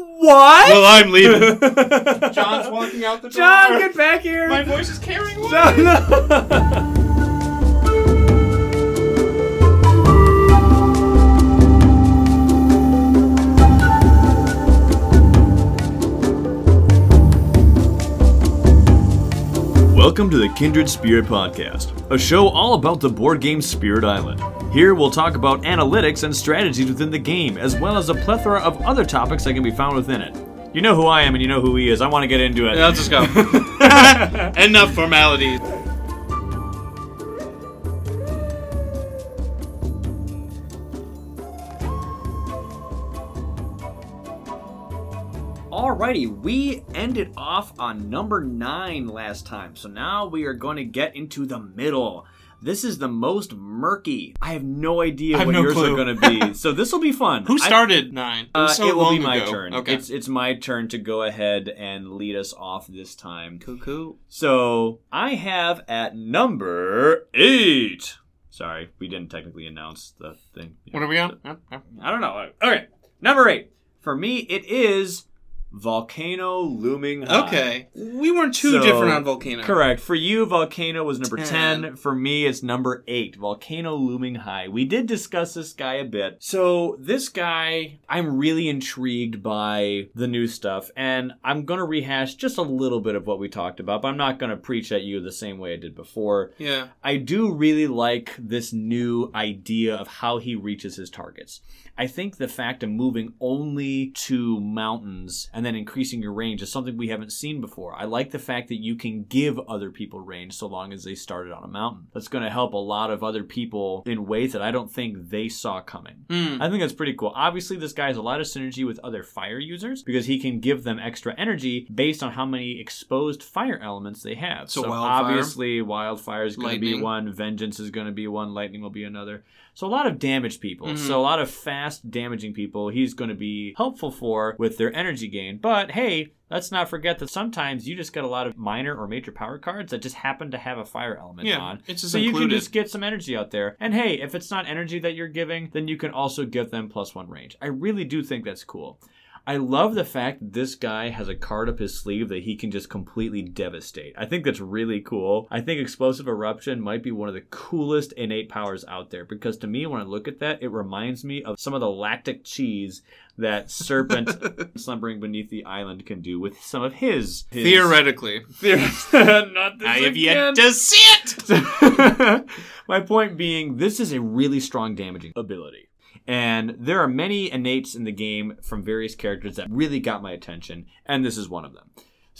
What? Well, I'm leaving. John's walking out the door. John, get back here! My voice is carrying away. John, no. Welcome to the Kindred Spirit Podcast, a show all about the board game Spirit Island. Here we'll talk about analytics and strategies within the game, as well as a plethora of other topics that can be found within it. You know who I am and you know who he is. I want to get into it. Yeah, let's just go. Enough formalities. Alrighty, we ended off on number nine last time, so now we are going to get into the middle. This is the most murky. I have no idea have what no yours clue. are going to be, so this will be fun. Who I- started nine? It Uh, so it will be my ago. turn. Okay. It's it's my turn to go ahead and lead us off this time. cuckoo. So I have at number eight. Sorry, we didn't technically announce the thing. What are we on? I don't know. Okay, number eight. For me, it is Volcano Looming High. Okay. We weren't too So, different on Volcano. Correct. For you, Volcano was number 10. Ten. For me, it's number 8. Volcano Looming High. We did discuss this guy a bit. So, this guy, I'm really intrigued by the new stuff. And I'm going to rehash just a little bit of what we talked about, but I'm not going to preach at you the same way I did before. Yeah. I do really like this new idea of how he reaches his targets. I think the fact of moving only to mountains and then increasing your range is something we haven't seen before. I like the fact that you can give other people range so long as they started on a mountain. That's going to help a lot of other people in ways that I don't think they saw coming. Hmm. I think that's pretty cool. Obviously, this guy has a lot of synergy with other fire users because he can give them extra energy based on how many exposed fire elements they have. So wildfire? obviously, wildfire is going to be one, vengeance is going to be one, lightning will be another. So a lot of damage people. Mhm. So a lot of fast damaging people he's going to be helpful for with their energy gain. But hey, let's not forget that sometimes you just get a lot of minor or major power cards that just happen to have a fire element Yeah, on. it's just so you can just get some energy out there. And hey, if it's not energy that you're giving, then you can also give them plus one range. I really do think that's cool. I love the fact that this guy has a card up his sleeve that he can just completely devastate. I think that's really cool. I think Explosive Eruption might be one of the coolest innate powers out there because to me, when I look at that, it reminds me of some of the lactic cheese that Serpent slumbering beneath the island can do with some of his. his Theoretically. Not this I have yet to see it. My point being, this is a really strong damaging ability. And there are many innates in the game from various characters that really got my attention, and this is one of them.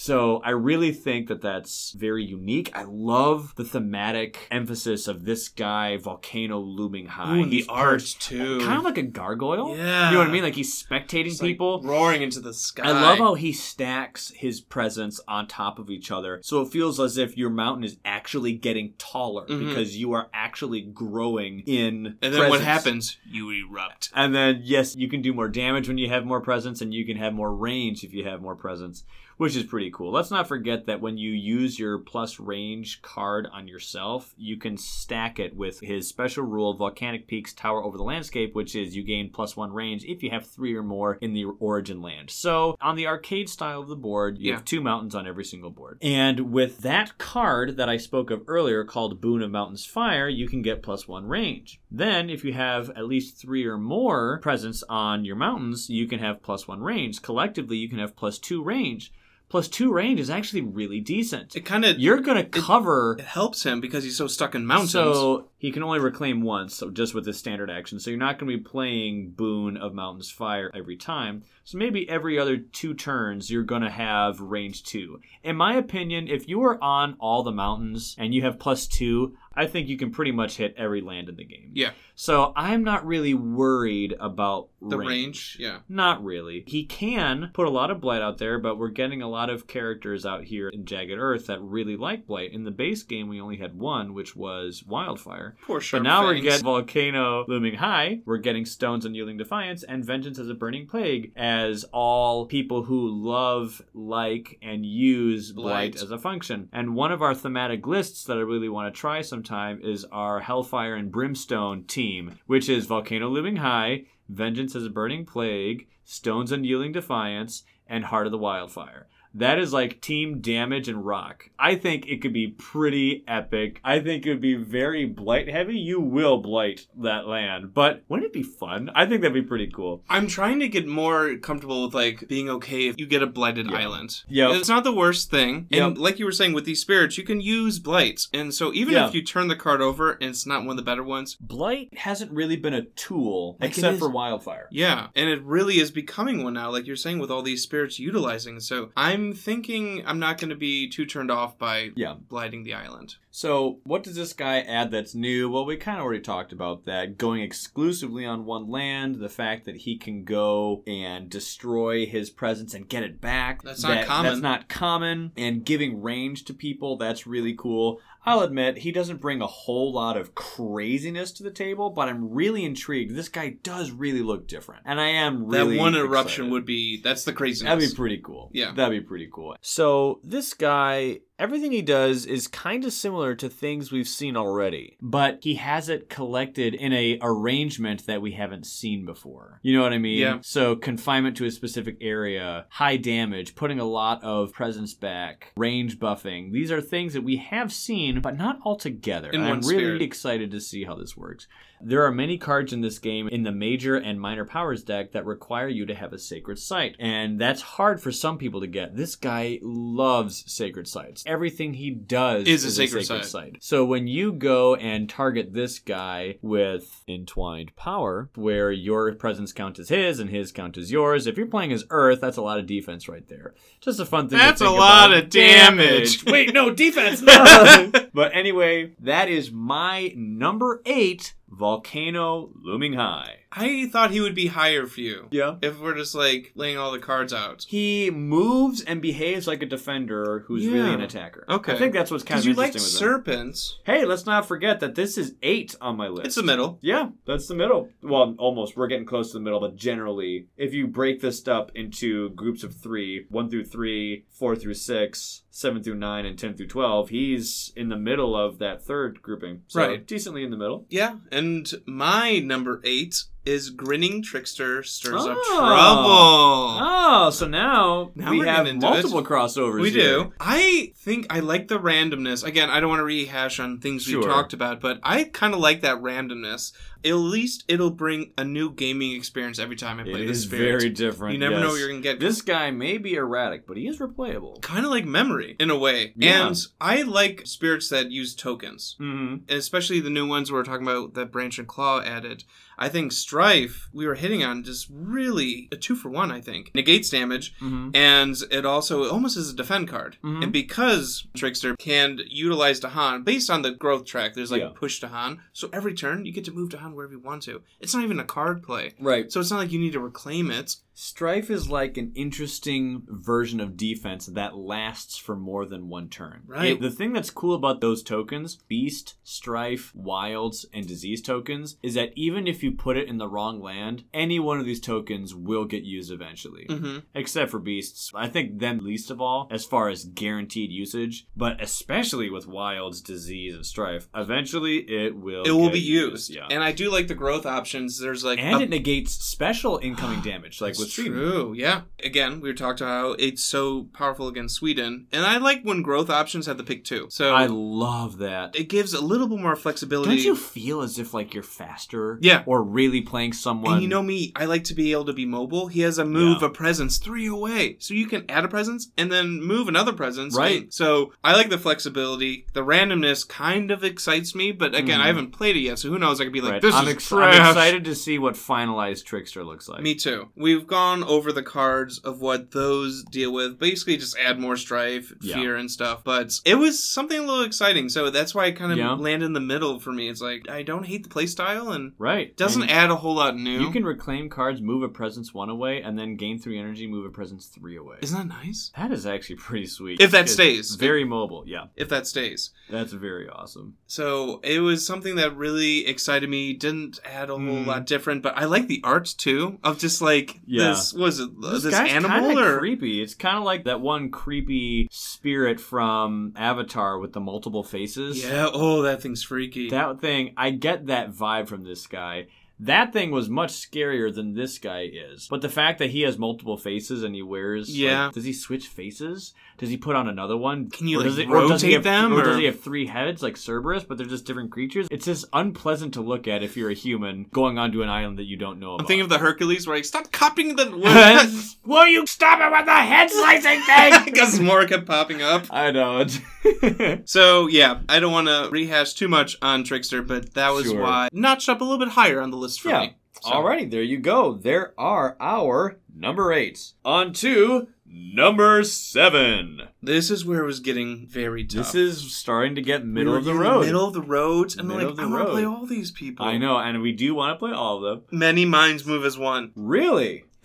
So I really think that that's very unique. I love the thematic emphasis of this guy, Volcano looming high. Ooh, the art too. kind of like a gargoyle. Yeah. you know what I mean? Like he's spectating It's like people. roaring into the sky. I love how he stacks his presence on top of each other. So it feels as if your mountain is actually getting taller Mhm. because you are actually growing in And then what happens? You erupt. And then yes, you can do more damage when you have more presence and you can have more range if you have more presence, which is pretty cool. Let's not forget that when you use your plus range card on yourself, you can stack it with his special rule Volcanic Peaks Tower over the landscape, which is you gain plus 1 range if you have 3 or more in the origin land. So, on the arcade style of the board, you Yeah. have two mountains on every single board. And with that card that I spoke of earlier called Boon of Mountains Fire, you can get plus 1 range. Then, if you have at least 3 or more presence on your mountains, you can have plus 1 range. Collectively, you can have plus 2 range. Plus 2 range is actually really decent. It kind of You're to cover it helps him because he's so stuck in mountains. so he can only reclaim once, so just with his standard action. So you're not going to be playing Boon of Mountain's Fire every time. So maybe every other two turns you're going to have range two. In my opinion, if you are on all the mountains and you have plus two, I think you can pretty much hit every land in the game. yeah, So I'm not really worried about the range. Yeah. not really. He can put a lot of blight out there, but we're getting a lot of characters out here in Jagged Earth that really like blight. In the base game, we only had one, which was Wildfire. Poor But sharp now we're getting Volcano Looming High, we're getting Stones Unyielding Defiance, and Vengeance as a Burning Plague as all people who love, like, and use Blight, Blight. as a function. And one of our thematic lists that I really want to try sometime is our Hellfire and Brimstone team, which is Volcano Looming High, Vengeance as a Burning Plague, Stone's Unyielding Defiance, and Heart of the Wildfire. That is like team damage and rock. I think it could be pretty epic. I think it would be very blight heavy. You will blight that land, but wouldn't it be fun? I think that'd be pretty cool. I'm trying to get more comfortable with like being okay if you get a blighted Yeah. island. Yeah. It's not the worst thing. And like you were saying with these spirits, you can use blights. And so even Yeah. if you turn the card over and it's not one of the better ones, Blight hasn't really been a tool Like except for wildfire. yeah. And it really is becoming one now, like you're saying, with all these spirits utilizing. So I'm thinking I'm not going to be too turned off by Yeah. blighting the island. So, what does this guy add that's new? Well, we kind of already talked about that. Going exclusively on one land, the fact that he can go and destroy his presence and get it back. That's not common. That's not common. And giving range to people, that's really cool. I'll admit, he doesn't bring a whole lot of craziness to the table, but I'm really intrigued. This guy does really look different. And I am really that one eruption excited. would be that's the craziness. That'd be pretty cool. Yeah. That'd be pretty cool. So, this guy, everything he does is kind of similar to things we've seen already, but he has it collected in a arrangement that we haven't seen before. You know what I mean? Yeah. So, confinement to a specific area, high damage, putting a lot of presence back, range buffing. These are things that we have seen, but not all together. I'm really spirit. excited to see how this works. There are many cards in this game in the major and minor powers deck that require you to have a sacred site. And that's hard for some people to get. This guy loves sacred sites. Everything he does Is is, a sacred sacred, site. So when you go and target this guy with entwined power, where your presence count is his and his count is yours, if you're playing as Earth, that's a lot of defense right there. Just a fun thing. to That's a lot about. of damage. Wait, no defense. No. but anyway, that is my number eight volcano looming high. I thought he would be higher for you. Yeah. If we're just like laying all the cards out. He moves and behaves like a defender who's really an attacker. Okay. I think that's what's kind Because of you like interesting with him. serpents. Hey, let's not forget that this is eight on my list. It's the middle. Yeah, that's the middle. Well, almost. We're getting close to the middle, but generally, if you break this up into groups of three, one through three, four through six, seven through nine, and ten through twelve, he's in the middle of that third grouping. So Right. decently in the middle. Yeah. And my number eight is Grinning Trickster Stirs Up Oh. Trouble. Oh, so now, Now we have multiple it. crossovers. We here. do. I think I like the randomness. Again, I don't want to rehash on things we talked about, but I kind of like that randomness. At least it'll bring a new gaming experience every time I play It this is spirit. very different. you never know what you're gonna get. This guy may be erratic, but he is replayable. kind of like memory in a way. Yeah. And I like spirits that use tokens. Mm-hmm. especially the new ones we're talking about that Branch and Claw added. I think Strife we were hitting on just really a two for one. I think negates damage, Mm-hmm. and it also almost is a defend card. Mhm. And because Trickster can utilize Dahan based on the growth track, there's like Yeah. push Dahan. So every turn you get to move Dahan wherever you want to. It's not even a card play. Right. So it's not like you need to reclaim it. Strife is like an interesting version of defense that lasts for more than one turn. Right. It- the thing that's cool about those tokens, Beast, Strife, Wilds, and Disease tokens, is that even if you put it in the wrong land, any one of these tokens will get used eventually. hmm Except for Beasts. I think them least of all, as far as guaranteed usage, but especially with Wilds, Disease, and Strife, eventually it will It will be used. Yeah. And I do like the growth options. There's like And a- it negates special incoming damage, like with Sweden. True, yeah. Again, we were talking about how it's so powerful against Sweden, and I like when growth options have the pick two. So I love that. it gives a little bit more flexibility. Don't you feel as if like you're faster? Yeah. Or really playing someone? and you know me, I like to be able to be mobile. He has a move Yeah. a presence three away, so you can add a presence and then move another presence. Right. And so I like the flexibility. The randomness kind of excites me, but again, Mhm. I haven't played it yet, so who knows? I could be like, Right. this I'm, is ex-. I'm excited to see what finalized Trickster looks like. Me too. We've gone over the cards of what those deal with. Basically, just add more strife, Yeah. fear, and stuff. But it was something a little exciting. So that's why I kind of Yeah. land in the middle for me. It's like I don't hate the playstyle and Right. doesn't And add a whole lot new. You can reclaim cards, move a presence one away, and then gain three energy, move a presence three away. Isn't that nice? that is actually pretty sweet. If that stays. Very mobile. Yeah. If that stays. That's very awesome. So it was something that really excited me. Didn't add a whole Mm. lot different, but I like the art too of just like Yeah. This. Was it This, this, animal kinda or creepy. It's kind of like that one creepy spirit from Avatar with the multiple faces. yeah? Oh, that thing's freaky. That thing, I get that vibe from this guy. That thing was much scarier than this guy is. But the fact that he has multiple faces and he wears, like, Yeah. does he switch faces? Does he put on another one? Can you, Or like, does he- or does he rotate have, them, or, does he have three heads like Cerberus, but they're just different creatures? It's just unpleasant to look at if you're a human going onto an island that you don't know about. I'm thinking of the Hercules where like stop copying the Will you stop it with the head slicing thing? because more kept popping up. I know. So yeah, I don't want to rehash too much on Trickster, but that was Sure. why notched up a little bit higher on the list for Yeah. me. So- Alrighty, there you go. There are our number eights. On to number seven. This is where it was getting very tough. This is starting to get middle of the road. middle of the road, and Middle like of the I want to play all these people. I know, and we do want to play all of them. Many minds move as one. Really?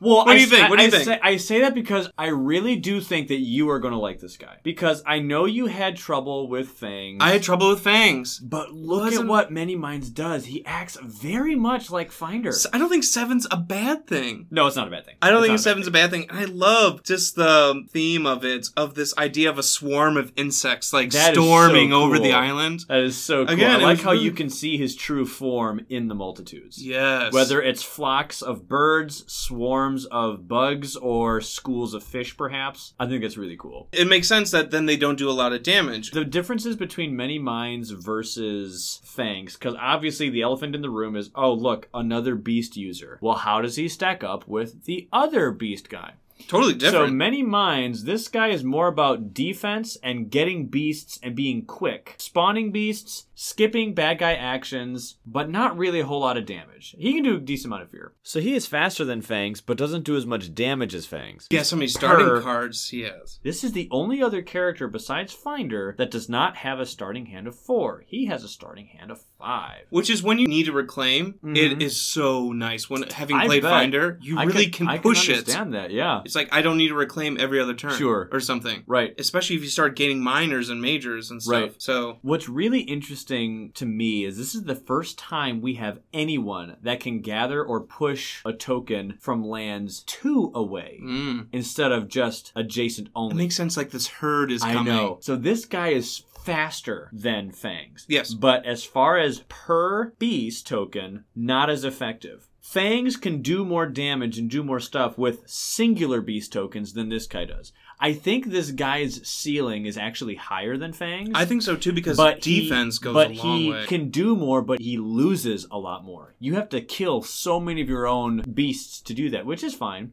Well, What do I you think? What do I- you I think? Say, I say that because I really do think that you are going to like this guy because I know you had trouble with Fangs. I had trouble with fangs. but look at what Many Minds does. He acts very much like Finder. I don't think seven's a bad thing. No, it's not a bad thing. I don't It's think seven's a bad thing. And I love just the um, theme of it, of this idea of a swarm of insects like That is so storming over the island. That is so cool. Again, I like how really- you can see his true form in the multitudes. Yes. Whether it's flocks of birds, swarms of bugs, or schools of fish, perhaps. I think it's really cool. it makes sense that then they don't do a lot of damage. The differences between many minds versus fangs, because obviously the elephant in the room is, oh, look, another beast user. Well, how does he stack up with the other beast guy? Totally different. So many minds, this guy is more about defense and getting beasts and being quick. Spawning beasts, skipping bad guy actions, but not really a whole lot of damage. He can do a decent amount of fear. So he is faster than Fangs, but doesn't do as much damage as Fangs. yeah, so many starting Per- cards he has. This is the only other character besides Finder that does not have a starting hand of four. He has a starting hand of five. Which is when you need to reclaim, Mhm. it is so nice. When having I played bet. Finder, you I really could- can push can it. understand that, yeah. It's like I don't need to reclaim every other turn. Sure. Or something. Right. Especially if you start gaining minors and majors and stuff. Right. So What's really interesting to me is this is the first time we have anyone that can gather or push a token from lands two away mm. instead of just adjacent only. it makes sense like this herd is I know. So this guy is faster than Fangs. Yes. But as far as per beast token, not as effective. Fangs can do more damage and do more stuff with singular beast tokens than this guy does. I think this guy's ceiling is actually higher than Fangs. I think so too because but he- defense goes but a long he way. can do more, but he loses a lot more. You have to kill so many of your own beasts to do that, which is fine.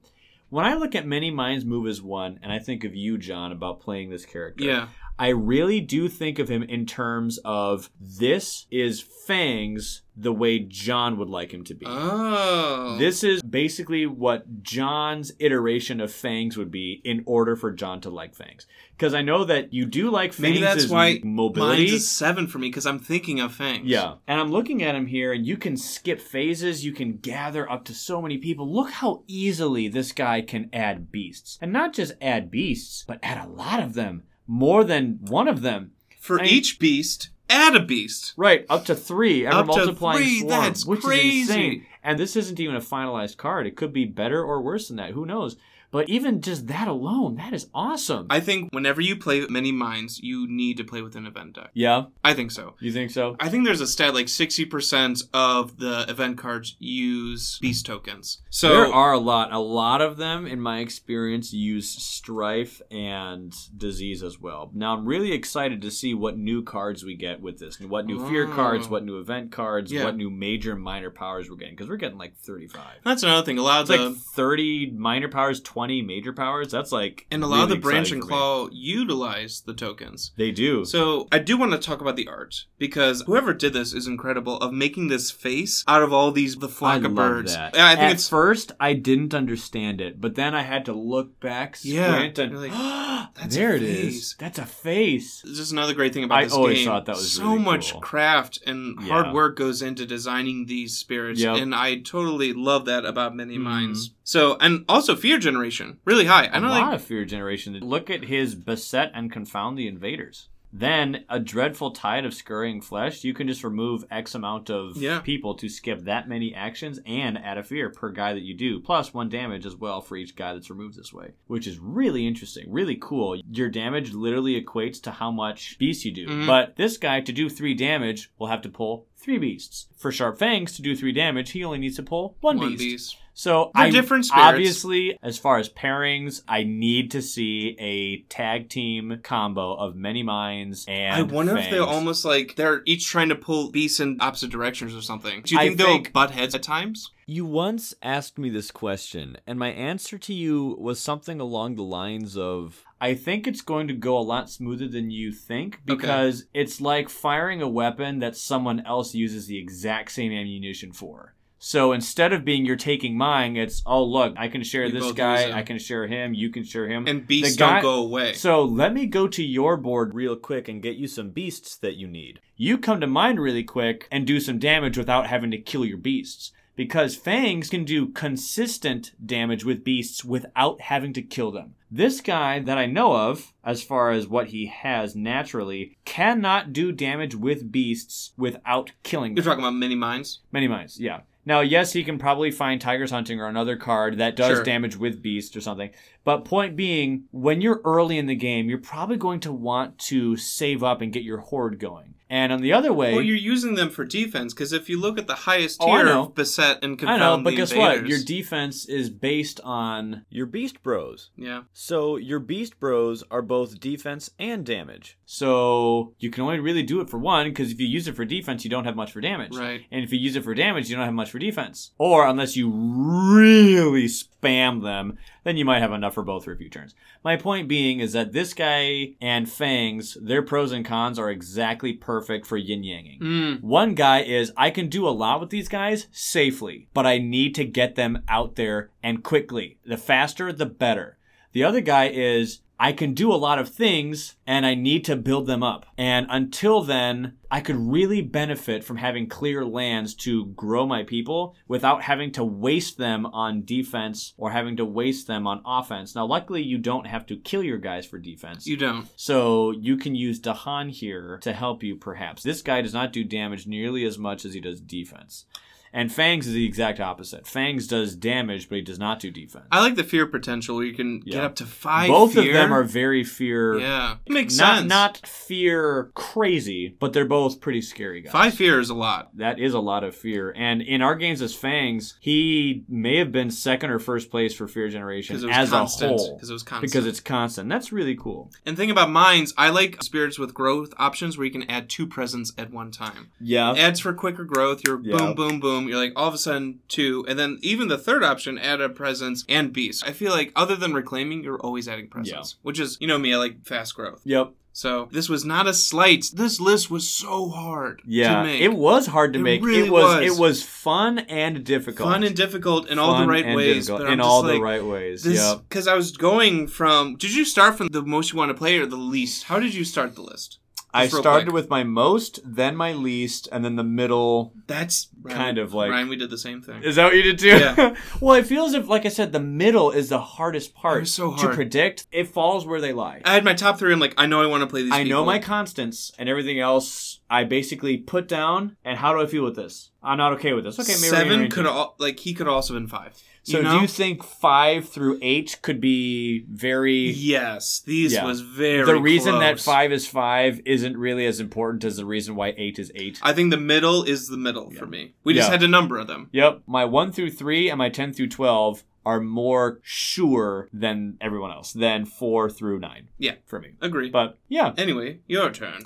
When I look at many minds move as one, and I think of you, John, about playing this character, yeah. I really do think of him in terms of this is Fangs the way John would like him to be. Oh. This is basically what John's iteration of Fangs would be in order for John to like Fangs. Because I know that you do like Fangs' Maybe that's why mobility. Mine's a seven for me because I'm thinking of fangs. Yeah. And I'm looking at him here, and you can skip phases. You can gather up to so many people. Look how easily this guy can add beasts. And not just add beasts, but add a lot of them. More than one of them. For each beast, add a beast. Right, up to three, ever Up to multiplying three, swarm, that's which crazy. is insane. And this isn't even a finalized card. It could be better or worse than that. Who knows? But even just that alone, that is awesome. I think whenever you play many minds, you need to play with an event deck. yeah, I think so. you think so? I think there's a stat like 60% of the event cards use beast tokens. So there are a lot. A lot of them, in my experience, use strife and disease as well. Now, I'm really excited to see what new cards we get with this. What new fear Oh. cards, what new event cards, Yeah. what new major minor powers we're getting. Because we're getting like 35. that's another thing. A lot of It's the like 30 minor powers, 20 major powers. That's like. and a lot of the branch and claw utilize the tokens. They do. So I do want to talk about the art because whoever did this is incredible of making this face out of all these the flock I of love birds. that. I think At it's first I didn't understand it, but then I had to look back, Yeah, and like, "That's there it is. That's a face. This is another great thing about I this always game. thought that was so really much craft and Yeah. hard work goes into designing these spirits, Yep. and I totally love that about Many Mhm. Minds. So, and also fear generation, really high. I don't a lot like. of fear generation. Look at his beset and confound the invaders. Then a dreadful tide of scurrying flesh, you can just remove X amount of Yeah. people to skip that many actions and add a fear per guy that you do, plus one damage as well for each guy that's removed this way, which is really interesting, really cool. Your damage literally equates to how much beast you do. Mhm. But this guy to do three damage will have to pull three beasts. For Sharp Fangs to do three damage, he only needs to pull one, One beast. beast. So They're I different spirits. obviously, as far as pairings, I need to see a tag team combo of many minds and. I wonder if they're almost like they're each trying to pull beasts in opposite directions or something. Do you I think they'll think- butt heads at times? You once asked me this question, and my answer to you was something along the lines of I think it's going to go a lot smoother than you think because it's like firing a weapon that someone else uses the exact same ammunition for. So instead of being you're taking mine, it's oh look, I can share this guy. I can share him, you can share him. And beasts The guy- don't go away. So let me go to your board real quick and get you some beasts that you need. you come to mine really quick and do some damage without having to kill your beasts. Because Fangs can do consistent damage with beasts without having to kill them. This guy that I know of, as far as what he has naturally, cannot do damage with beasts without killing them. You're talking about mini mines. Many minds, yeah. Now, yes, he can probably find Tiger's Hunting or another card that does Sure. damage with Beast or something. But point being, when you're early in the game, you're probably going to want to save up and get your horde going. And on the other way, Well, you're using them for defense because if you look at the highest Oh, I tier know. of beset and I know, but guess what? Your defense is based on. Your beast bros. yeah. So your beast bros are both defense and damage. So you can only really do it for one, because if you use it for defense, you don't have much for damage. Right. And if you use it for damage, you don't have much for defense. Or unless you really spam them, then you might have enough for both few turns. My point being is that this guy and Fangs, their pros and cons are exactly perfect for yin yanging. Mm. One guy is I can do a lot with these guys safely, but I need to get them out there and quickly. The faster, the better. The other guy is I can do a lot of things and I need to build them up. And until then, I could really benefit from having clear lands to grow my people without having to waste them on defense or having to waste them on offense. Now, luckily, you don't have to kill your guys for defense. You don't. So you can use Dahan here to help you, perhaps. This guy does not do damage nearly as much as he does defense. And Fangs is the exact opposite. Fangs does damage, but he does not do defense. I like the fear potential where you can get up to five. Both fear. of them are very fear. Yeah. It makes not sense. not fear crazy, but they're both pretty scary guys. Five fear is a lot. That is a lot of fear. And in our games as Fangs, he may have been second or first place for fear generation Because it was as constant. a whole. Because it was constant. Because it's constant. That's really cool. And thing about mines, I like spirits with growth options where you can add two presents at one time. Yeah. Adds for quicker growth. You're Yeah. boom, boom, boom. You're like all of a sudden two, and then even the third option, add a presence and beast. I feel like other than reclaiming, you're always adding presents, which is you know me. I like fast growth. Yep. So this was not a slight. This list was so hard. Yeah, to make. it was hard to It make. really it was, was. It was fun and difficult. fun and difficult in all the right ways. difficult. But in all just the like, right ways. This yep. because I was going from. Did you start from the most you want to play or the least? How did you start the list? I started quick. with my most, then my least, and then the middle. That's Kind of like- Ryan. We did the same thing. Is that what you did too? Yeah. well, it feels if, like I said, the middle is the hardest part It was so to predict. It falls where they lie. I had my top three. I'm like, I know I want to play these. I know my constants, and everything else I basically put down. And how do I feel with this? I'm not okay with this. Okay, maybe seven could do- all like he could also have been five. So you know? do you think five through eight could be very Yes, these Yeah. was very. the reason that five is five isn't really as important as the reason why eight is eight. I think the middle is the middle for me. We just Yeah. had to number them. Yep, my one through three and my ten through twelve are more sure than everyone else than four through nine. Yeah. for me. Agree. But yeah. anyway, your turn.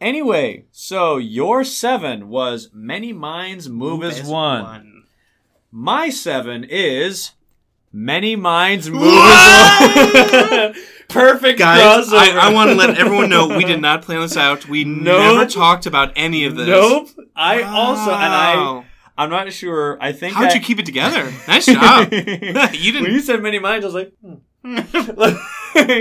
Anyway, so your seven was many minds move, as one. My seven is many minds move. Perfect Guys, crossover. I, I want to let everyone know we did not plan this out. We Nope. never talked about any of this. Nope. I also and I Wow. I'm not sure. I think How'd I- you keep it together? Nice job. you When didn't. you said many minds, I was like, hmm.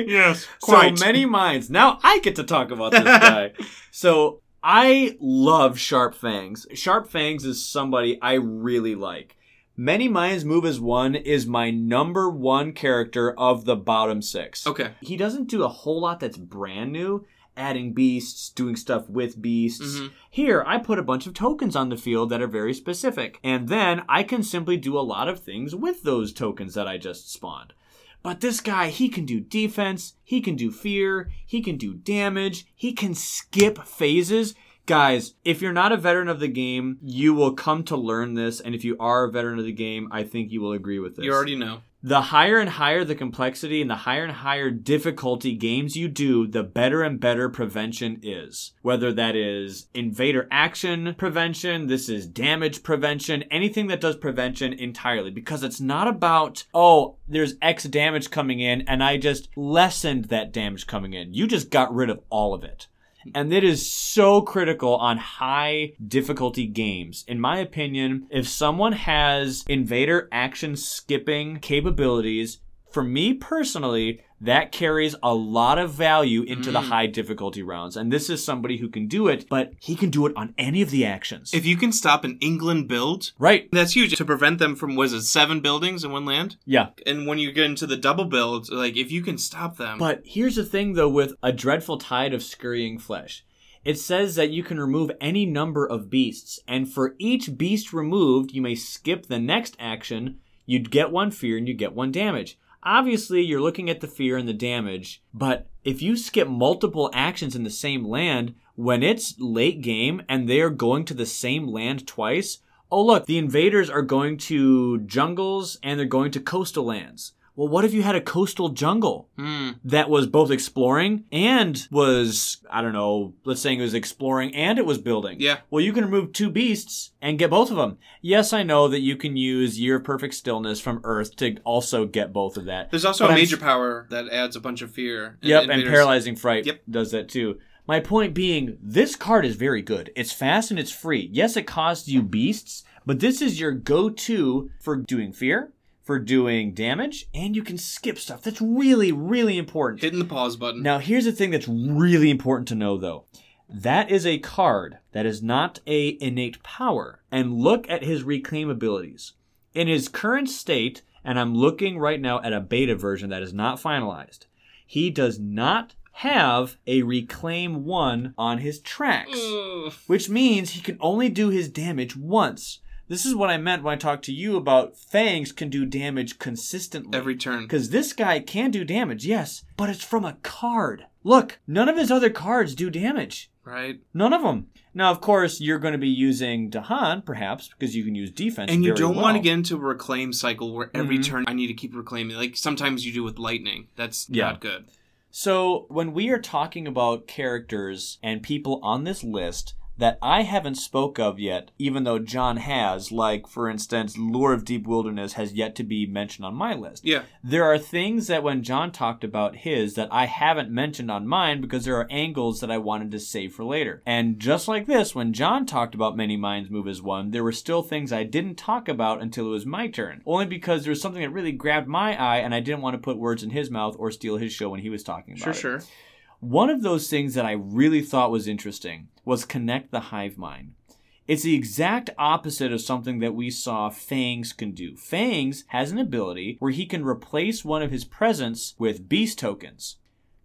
yes, quite. So many minds. Now I get to talk about this guy. so I love Sharp Fangs. Sharp Fangs is somebody I really like. Many Minds Move as One is my number one character of the bottom six. Okay. He doesn't do a whole lot that's brand new. adding beasts, doing stuff with beasts. Mhm. Here, I put a bunch of tokens on the field that are very specific, and then I can simply do a lot of things with those tokens that I just spawned. But this guy, he can do defense, he can do fear, he can do damage, he can skip phases. Guys, if you're not a veteran of the game, you will come to learn this, and if you are a veteran of the game, I think you will agree with this. You already know. The higher and higher the complexity and the higher and higher difficulty games you do, the better and better prevention is. Whether that is invader action prevention, this is damage prevention, anything that does prevention entirely. Because it's not about, oh, there's X damage coming in and I just lessened that damage coming in. You just got rid of all of it. And it is so critical on high difficulty games. In my opinion, if someone has invader action skipping capabilities, for me personally, that carries a lot of value into the Mm. high difficulty rounds. And this is somebody who can do it, but he can do it on any of the actions. If you can stop an England build, right. that's huge to prevent them from was it seven buildings in one land? Yeah. And when you get into the double build, like if you can stop them, But here's the thing though with a dreadful tide of scurrying flesh. It says that you can remove any number of beasts, and for each beast removed, you may skip the next action. You'd get one fear and you get one damage. Obviously, you're looking at the fear and the damage, but if you skip multiple actions in the same land, when it's late game and they're going to the same land twice, oh look, the invaders are going to jungles and they're going to coastal lands. Well, what if you had a coastal jungle? Hmm. that was both exploring and was I don't know, let's say it was exploring and it was building. Yeah. Well, you can remove two beasts and get both of them. Yes, I know that you can use Year of Perfect Stillness from Earth to also get both of that. there's also But a I'm major power that adds a bunch of fear. Yep, and Paralyzing Fright Yep. does that too. My point being, this card is very good. It's fast and it's free. Yes, it costs you beasts, but this is your go-to for doing fear, for doing damage, and you can skip stuff. That's really, really important. hitting the pause button. Now, here's the thing that's really important to know though. That is a card that is not a innate power. And look at his reclaim abilities. In his current state, and I'm looking right now at a beta version that is not finalized, he does not have a reclaim 1 on his tracks, Ugh. which means he can only do his damage once. This is what I meant when I talked to you about Fangs can do damage consistently. every turn. Because this guy can do damage, yes, but it's from a card. Look, none of his other cards do damage. Right. None of them. Now, of course, you're going to be using Dahan, perhaps, because you can use defense. And you don't well. want to get into a reclaim cycle where every Mhm. turn I need to keep reclaiming. Like sometimes you do with lightning. That's Yeah. not good. So, when we are talking about characters and people on this list that I haven't spoke of yet, even though John has, like for instance, Lure of Deep Wilderness has yet to be mentioned on my list. Yeah. There are things that when John talked about his that I haven't mentioned on mine because there are angles that I wanted to save for later. And just like this, when John talked about Many Minds Move as one, there were still things I didn't talk about until it was my turn. Only because there was something that really grabbed my eye and I didn't want to put words in his mouth or steal his show when he was talking about Sure, it. sure. One of those things that I really thought was interesting was connect the hive mind. It's the exact opposite of something that we saw Fangs can do. Fangs has an ability where he can replace one of his presents with beast tokens.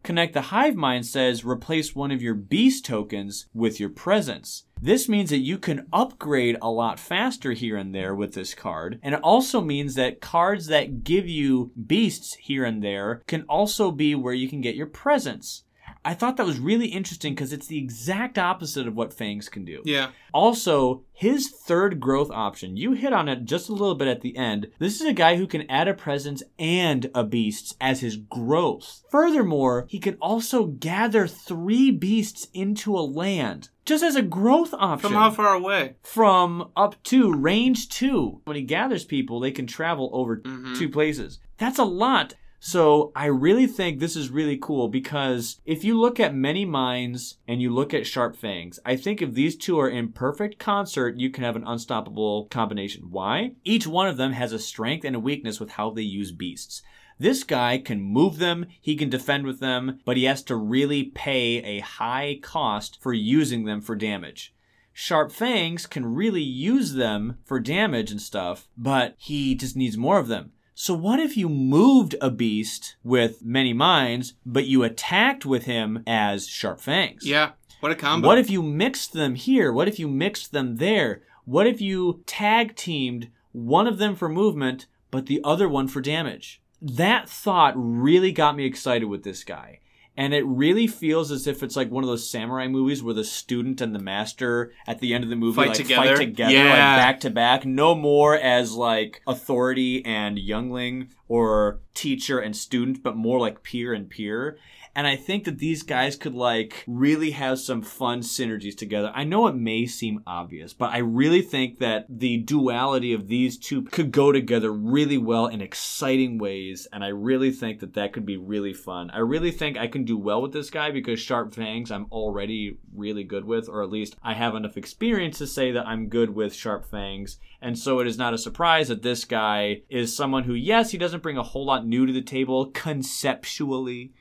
Connect the Hive Mind says replace one of your beast tokens with your presence. This means that you can upgrade a lot faster here and there with this card, and it also means that cards that give you beasts here and there can also be where you can get your presents. I thought that was really interesting because it's the exact opposite of what Fangs can do. Yeah. Also, his third growth option, you hit on it just a little bit at the end. This is a guy who can add a presence and a beast as his growth. Furthermore, he can also gather three beasts into a land just as a growth option. From how far away? From up to range two. When he gathers people, they can travel over Mhm. two places. That's a lot. So I really think this is really cool because if you look at many minds and you look at sharp fangs, I think if these two are in perfect concert, you can have an unstoppable combination. Why? Each one of them has a strength and a weakness with how they use beasts. This guy can move them, he can defend with them, but he has to really pay a high cost for using them for damage. Sharp Fangs can really use them for damage and stuff, but he just needs more of them. So what if you moved a beast with many minds, but you attacked with him as Sharp Fangs? Yeah. What a combo. What if you mixed them here? What if you mixed them there? What if you tag teamed one of them for movement, but the other one for damage? That thought really got me excited with this guy. And it really feels as if it's like one of those samurai movies where the student and the master at the end of the movie Fight like together? fight together Yeah. like back to back. No more as like authority and youngling or teacher and student, but more like peer and peer. And I think that these guys could like really have some fun synergies together. I know it may seem obvious, but I really think that the duality of these two could go together really well in exciting ways. And I really think that that could be really fun. I really think I can do well with this guy because Sharp Fangs I'm already really good with, or at least I have enough experience to say that I'm good with Sharp Fangs. And so it is not a surprise that this guy is someone who, yes, he doesn't bring a whole lot new to the table conceptually.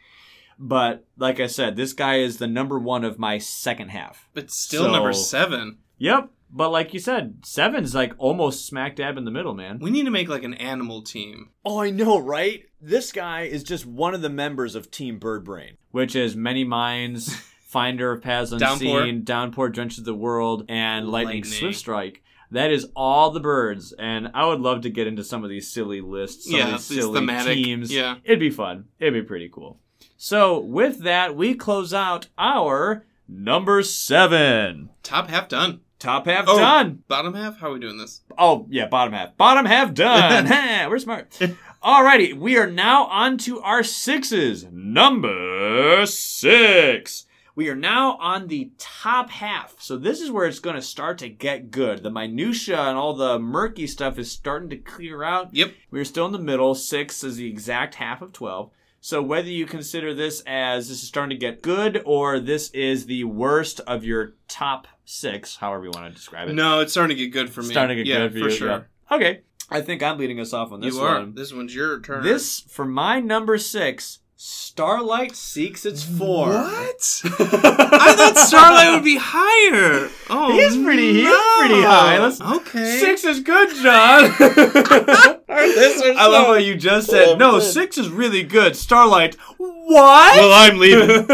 But like I said, this guy is the number one of my second half. But still So- number seven. Yep. But like you said, seven's like almost smack dab in the middle, man. We need to make like an animal team. Oh, I know, right? This guy is just one of the members of Team Bird Brain. Which is Many Minds, Finder of Paths Downpour. Unseen, Downpour Drenches the World, and Lightning, Lightning. Swift Strike. That is all the birds, and I would love to get into some of these silly lists, some Yeah, of these these silly thematic- teams. yeah. it'd be fun. It'd be pretty cool. So with that, we close out our number seven. Top half done. Top half Oh. done. Bottom half? How are we doing this? Oh, yeah, bottom half. Bottom half done. We're smart. Alrighty, we are now on to our sixes. Number six. We are now on the top half. So this is where it's going to start to get good. The minutia and all the murky stuff is starting to clear out. Yep. We're still in the middle. Six is the exact half of 12. So whether you consider this as this is starting to get good or this is the worst of your top six, however you want to describe it. No, it's starting to get good for me. Starting to get yeah, good for, you. sure. yeah. Okay. I think I'm leading us off on this you are. one. This one's your turn. This, for my number six, Starlight Seeks Its Form. What? I thought Starlight would be higher. Oh, He is pretty- he is pretty high. Let's- okay. Six is good, John. I love what you just said, no, six is really good. Starlight, what? Well, I'm leaving.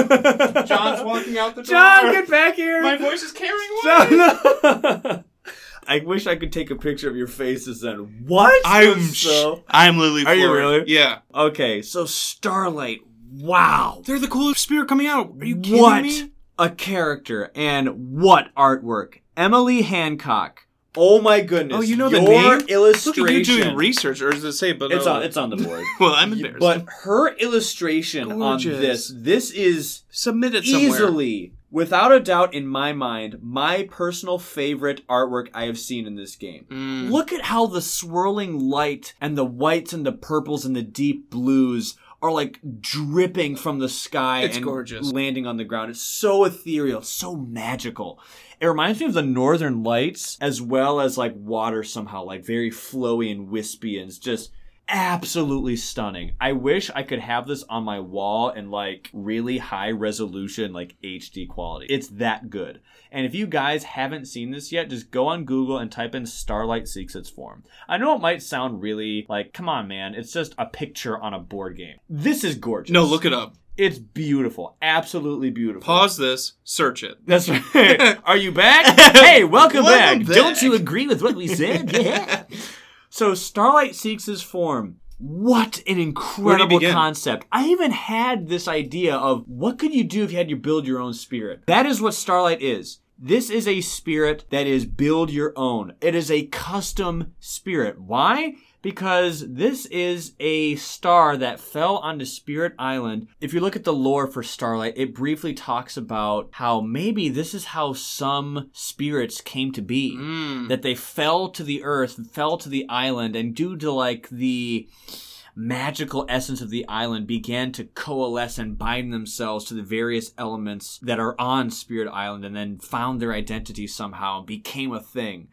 John's walking out the door. John, get back here. My voice is carrying away. John. I wish I could take a picture of your faces then. What? I'm so. I'm Lily. Are you really? Yeah. Okay, so Starlight, wow. They're the coolest spirit coming out. Are you kidding what me? a character and what artwork. Emily Hancock. Oh my goodness. Oh, you know the Your name? Look illustration. at you doing research, or does it say? But it's on uh, it's on the board. Well, I'm embarrassed. but her illustration Gorgeous. on this this is submitted easily without a doubt in my mind my personal favorite artwork I have seen in this game. Mm. Look at how the swirling light and the whites and the purples and the deep blues are like dripping from the sky It's and gorgeous. landing on the ground. It's so ethereal, so magical. It reminds me of the northern lights as well as like water somehow, like very flowy and wispy and just absolutely stunning. I wish I could have this on my wall in like really high resolution, like HD quality. It's that good. And if you guys haven't seen this yet, just go on Google and type in Starlight Seeks Its Form. I know it might sound really like, come on, man, it's just a picture on a board game. This is gorgeous. No, look it up. It's beautiful. Absolutely beautiful. Pause this. Search it. That's right. Are you back? hey, welcome, Welcome back. back. Don't you agree with what we said? Yeah. So Starlight seeks his form. What an incredible concept. I even had this idea of what could you do if you had to build your own spirit? That is what Starlight is. This is a spirit that is build your own. It is a custom spirit. Why? Because this is a star that fell onto Spirit Island. If you look at the lore for Starlight, it briefly talks about how maybe this is how some spirits came to be. Mm. That they fell to the earth, fell to the island, and due to like the magical essence of the island began to coalesce and bind themselves to the various elements that are on Spirit Island and then found their identity somehow and became a thing.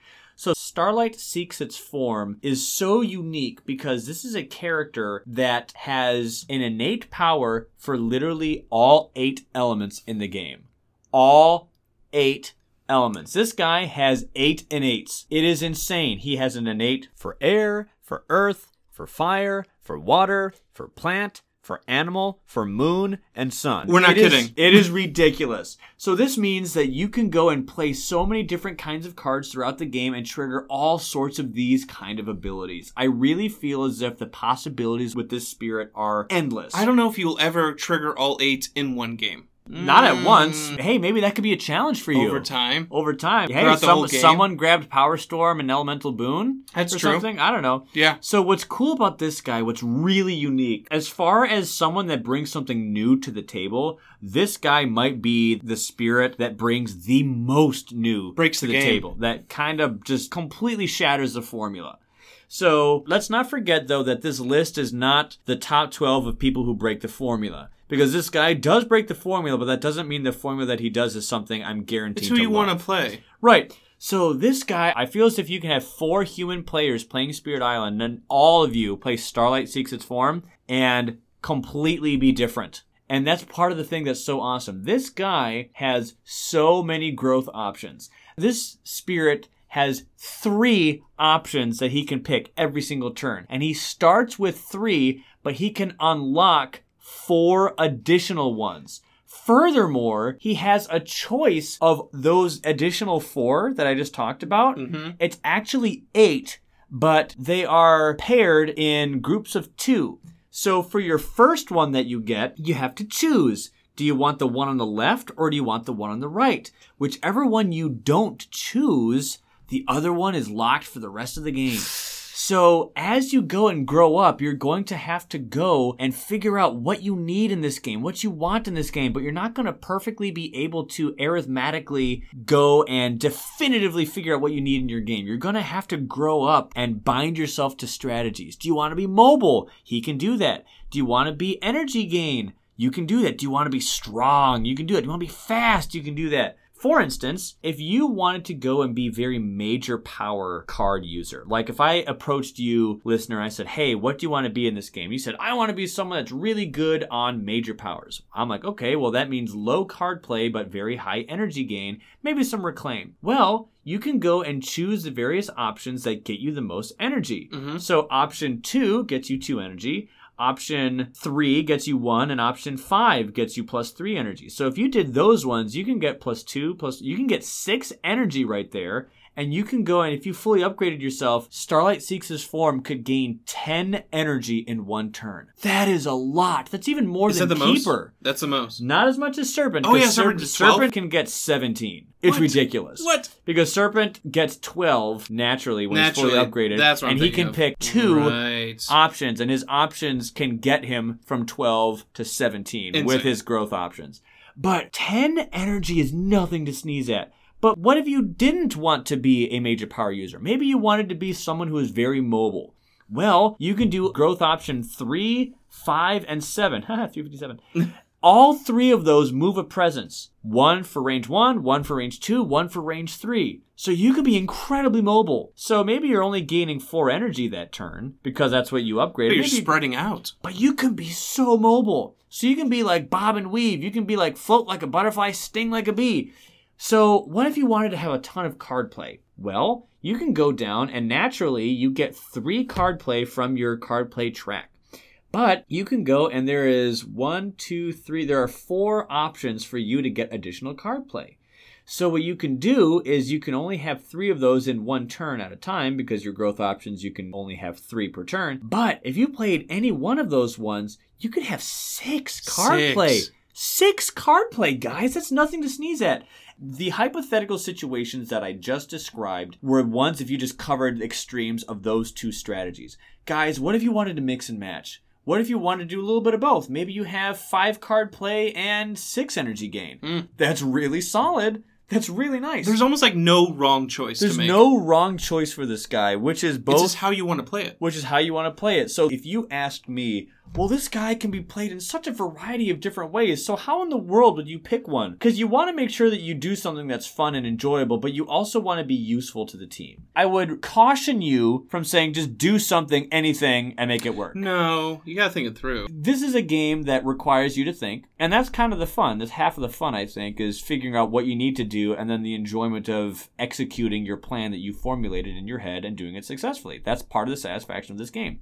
Starlight Seeks Its Form is so unique because this is a character that has an innate power for literally all eight elements in the game. All eight elements. This guy has eight innates. It is insane. He has an innate for air, for earth, for fire, for water, for plant, for animal, for moon, and sun. We're not It is- kidding. it is ridiculous. So this means that you can go and play so many different kinds of cards throughout the game and trigger all sorts of these kind of abilities. I really feel as if the possibilities with this spirit are endless. I don't know if you'll ever trigger all eight in one game. Not at once. Mm, Hey, maybe that could be a challenge for you. Over time. Over time. Hey, Throughout the some- whole game? someone grabbed Power Storm and Elemental Boon. That's or true. Something. I don't know. Yeah. So what's cool about this guy, what's really unique, as far as someone that brings something new to the table, this guy might be the spirit that brings the most new Breaks to the the, game. table. That kind of just completely shatters the formula. So let's not forget though that this list is not the top 12 of people who break the formula. Because this guy does break the formula, but that doesn't mean the formula that he does is something I'm guaranteed It's who to you want to play. Right. So this guy, I feel as if you can have four human players playing Spirit Island, and all of you play Starlight Seeks Its Form and completely be different. And that's part of the thing that's so awesome. This guy has so many growth options. This spirit has three options that he can pick every single turn. And he starts with three, but he can unlock four additional ones. Furthermore, he has a choice of those additional four that I just talked about. Mhm. It's actually eight, but they are paired in groups of two. So for your first one that you get, you have to choose. Do you want the one on the left or do you want the one on the right? Whichever one you don't choose, the other one is locked for the rest of the game. So, as you go and grow up, you're going to have to go and figure out what you need in this game, what you want in this game, but you're not going to perfectly be able to arithmetically go and definitively figure out what you need in your game. You're going to have to grow up and bind yourself to strategies. Do you want to be mobile? He can do that. Do you want to be energy gain? You can do that. Do you want to be strong? You can do it. Do you want to be fast? You can do that. For instance, if you wanted to go and be very major power card user, like if I approached you, listener, I said, Hey, what do you want to be in this game? You said, I want to be someone that's really good on major powers. I'm like, okay, well, that means low card play, but very high energy gain, maybe some reclaim. Well, you can go and choose the various options that get you the most energy. Mhm. So option two gets you two energy. Option three gets you one, and option five gets you plus three energy. So if you did those ones, you can get plus two, plus you can get six energy right there. And you can go and if you fully upgraded yourself, Starlight Seeks Form could gain 10 energy in one turn. That is a lot. That's even more Is than that the most? Keeper. That's the most. Not as much as Serpent. Oh, yeah, Serp- Serpent Serpent can get 17. It's What? ridiculous. What? Because Serpent gets 12 naturally when Naturally. he's fully upgraded. That's what I'm and he can of. pick two Right. options, and his options can get him from 12 to 17 with his growth options. But 10 energy is nothing to sneeze at. But what if you didn't want to be a major power user? Maybe you wanted to be someone who is very mobile. Well, you can do growth option 3, 5, and 7. Haha, 357. All three of those move a presence. One for range 1, one for range 2, one for range 3. So you could be incredibly mobile. So maybe you're only gaining 4 energy that turn because that's what you upgraded. But you're Maybe- spreading out. but you can be so mobile. So you can be like bob and weave. You can be like float like a butterfly, sting like a bee. So what if you wanted to have a ton of card play? Well, you can go down and naturally you get three card play from your card play track. But you can go and there is one, two, three, there are four options for you to get additional card play. So what you can do is you can only have three of those in one turn at a time because your growth options you can only have three per turn. But if you played any one of those ones, you could have six card Six. play. Six card play, guys. That's nothing to sneeze at. The hypothetical situations that I just described were ones if you just covered extremes of those two strategies. Guys, what if you wanted to mix and match? What if you wanted to do a little bit of both? Maybe you have five card play and six energy gain. Mm. That's really solid. That's really nice. There's almost like no wrong choice There's to make. no wrong choice for this guy, which is It's both just how you want to play it. which is how you want to play it. So if you asked me, well, this guy can be played in such a variety of different ways. So how in the world would you pick one? Because you want to make sure that you do something that's fun and enjoyable, but you also want to be useful to the team. I would caution you from saying just do something, anything, and make it work. No, you gotta think it through. This is a game that requires you to think, and that's kind of the fun. That's half of the fun, I think, is figuring out what you need to do and then the enjoyment of executing your plan that you formulated in your head and doing it successfully. That's part of the satisfaction of this game.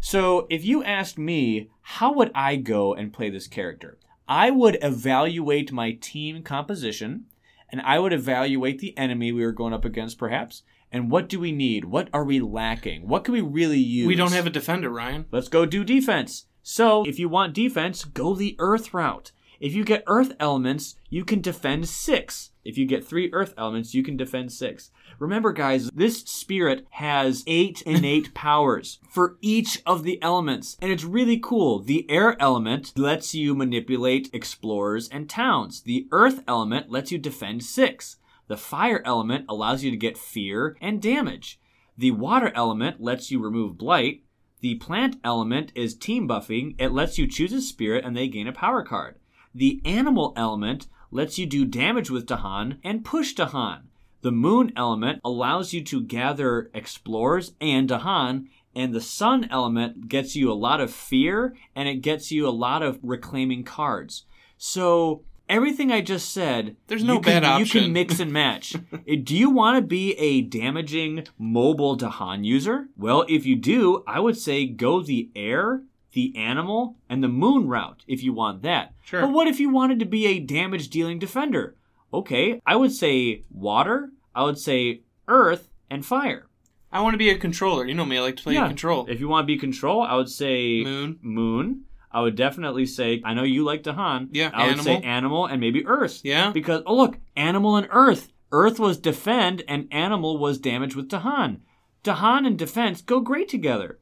So if you asked me, how would I go and play this character? I would evaluate my team composition and I would evaluate the enemy we were going up against, perhaps. And what do we need? What are we lacking? What can we really use? We don't have a defender, Ryan. Let's go do defense. So, if you want defense, go the earth route. If you get earth elements, you can defend six. If you get three earth elements, you can defend six. Remember, guys, this spirit has eight innate powers for each of the elements, and it's really cool. The air element lets you manipulate explorers and towns, the earth element lets you defend six. The fire element allows you to get fear and damage. The water element lets you remove blight. The plant element is team buffing. It lets you choose a spirit and they gain a power card. The animal element lets you do damage with Dahan and push Dahan. The moon element allows you to gather explorers and Dahan, and the sun element gets you a lot of fear and it gets you a lot of reclaiming cards. So everything I just said, There's no can, bad You can mix and match. Uh, do you want to be a damaging mobile Dahan user? Well, if you do, I would say go the air, the animal, and the moon route if you want that. Sure. But what if you wanted to be a damage dealing defender? Okay, I would say water, I would say earth, and fire. I want to be a controller. You know me. I like to play control. If you want to be control, I would say Moon. Moon. I would definitely say I know you like Dahan. Yeah, I would say animal. animal and maybe earth. Yeah. Because oh look, animal and earth. Earth was defend and animal was damage with Dahan. Dahan and defense go great together.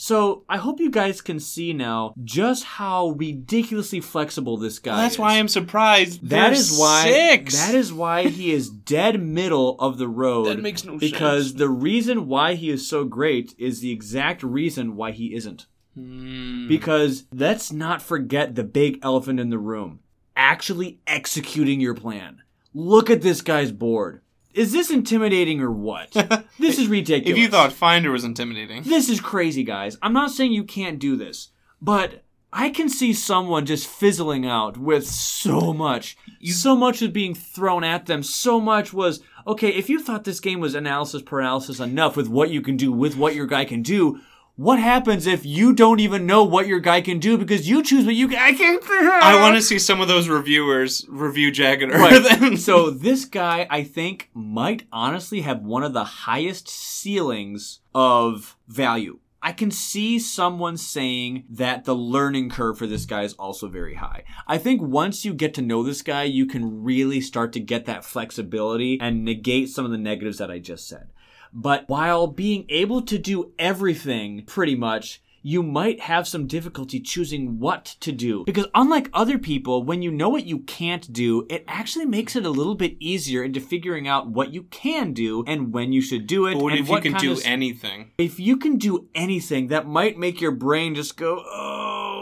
So I hope you guys can see now just how ridiculously flexible this guy Well, that's is. why I'm surprised. That is why six. that is why he is dead middle of the road. That makes no because sense. the reason why he is so great is the exact reason why he isn't. Hmm. Because let's not forget the big elephant in the room. Actually executing your plan. Look at this guy's board. Is this intimidating or what? this is ridiculous. If you thought Finder was intimidating, This is crazy, guys. I'm not saying you can't do this, but I can see someone just fizzling out with so much. so much was being thrown at them. So much was okay. If you thought this game was analysis paralysis enough with what you can do with what your guy can do, what happens if you don't even know what your guy can do because you choose what you can? I can't. I want to see some of those reviewers review Jagged Earth. Right. so this guy, I think, might honestly have one of the highest ceilings of value. I can see someone saying that the learning curve for this guy is also very high. I think once you get to know this guy, you can really start to get that flexibility and negate some of the negatives that I just said. But while being able to do everything pretty much, you might have some difficulty choosing what to do. Because unlike other people, when you know what you can't do, it actually makes it a little bit easier into figuring out what you can do and when you should do it. But what and if you can do of- anything? if you can do anything, that might make your brain just go, oh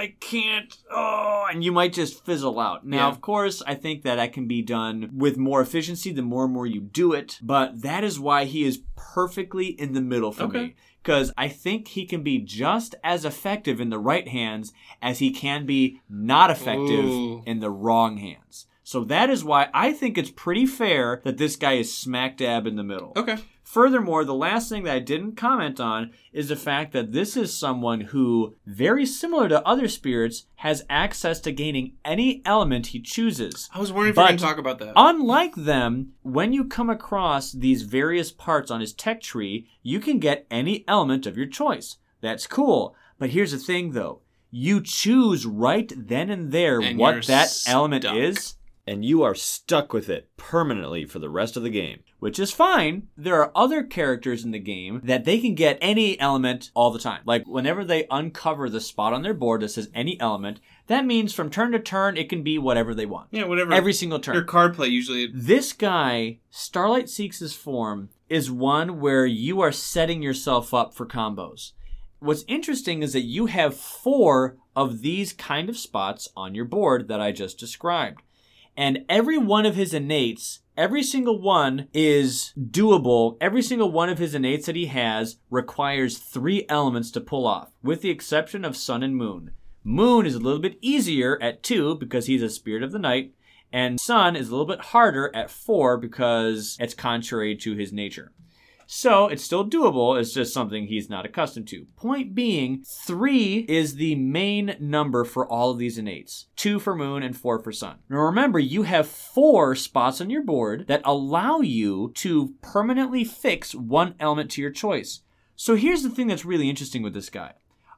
I can't, oh, and you might just fizzle out. Now, Yeah. of course, I think that that can be done with more efficiency the more and more you do it, but that is why he is perfectly in the middle for Okay. me. Because I think he can be just as effective in the right hands as he can be not effective Ooh. in the wrong hands. So that is why I think it's pretty fair that this guy is smack dab in the middle. Okay. Furthermore, the last thing that I didn't comment on is the fact that this is someone who, very similar to other spirits, has access to gaining any element he chooses. I was wondering if But- going to talk about that. Unlike them, when you come across these various parts on his tech tree, you can get any element of your choice. That's cool. But here's the thing though. You choose right then and there And what that element is, And you are stuck with it permanently for the rest of the game. which is fine. There are other characters in the game that they can get any element all the time. Like whenever they uncover the spot on their board that says any element, that means from turn to turn it can be whatever they want. yeah, whatever. Every single turn. your card play usually. This guy, Starlight Seeks his form, is one where you are setting yourself up for combos. What's interesting is that you have four of these kind of spots on your board that I just described. And every one of his innates, every single one is doable. Every single one of his innates that he has requires three elements to pull off, with the exception of Sun and Moon. Moon is a little bit easier at two because he's a spirit of the night, and Sun is a little bit harder at four because it's contrary to his nature. So it's still doable. It's just something he's not accustomed to. Point being, three is the main number for all of these innates two for moon and four for sun. Now remember, you have four spots on your board that allow you to permanently fix one element to your choice. So here's the thing that's really interesting with this guy.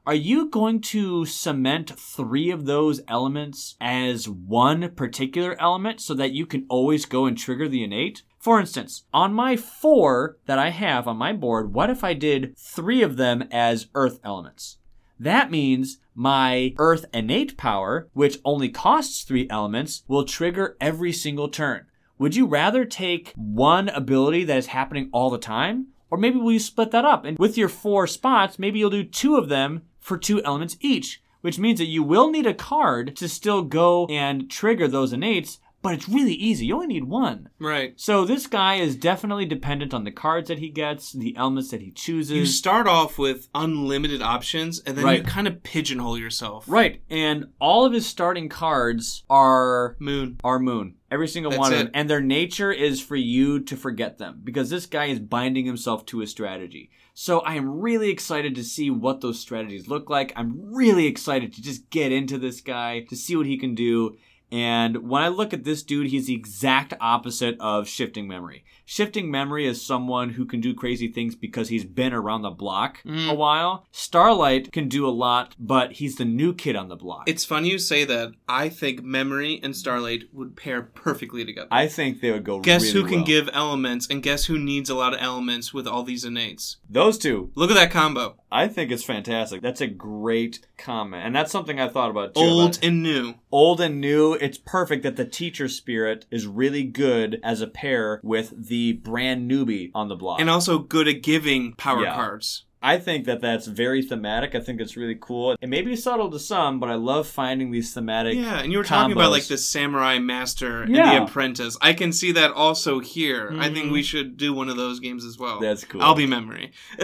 Are you going to cement three of those elements as one particular element so that you can always go and trigger the innate? For instance, on my four that I have on my board, what if I did three of them as earth elements? That means my earth innate power, which only costs three elements, will trigger every single turn. Would you rather take one ability that is happening all the time? Or maybe will you split that up? And with your four spots, maybe you'll do two of them for two elements each, which means that you will need a card to still go and trigger those innates, but it's really easy. You only need one. Right. So this guy is definitely dependent on the cards that he gets, the elements that he chooses. You start off with unlimited options, and then you kind of pigeonhole yourself. right, and all of his starting cards are Moon. are moon. Every single That's one of it. them. And their nature is for you to forget them because this guy is binding himself to a strategy. So I am really excited to see what those strategies look like. I'm really excited to just get into this guy, to see what he can do. And when I look at this dude, he's the exact opposite of shifting memory. Shifting memory is someone who can do crazy things because he's been around the block a mm. while. Starlight can do a lot, but he's the new kid on the block. It's funny you say that. I think Memory and Starlight would pair perfectly together. I think they would go guess really who can well. give elements, and guess who needs a lot of elements with all these innates? Those two. Look at that combo. I think it's fantastic. That's a great comment. And that's something I thought about too. Old about- and new. old and new. It's perfect that the teacher spirit is really good as a pair with the brand newbie on the block. And also good at giving power Yeah. cards. I think that that's very thematic. I think it's really cool. It may be subtle to some, but I love finding these thematic. Yeah, and you were talking about like the samurai master and Yeah. the apprentice. I can see that also here. I think we mm-hmm. should do one of those games as well. That's cool. I'll be memory.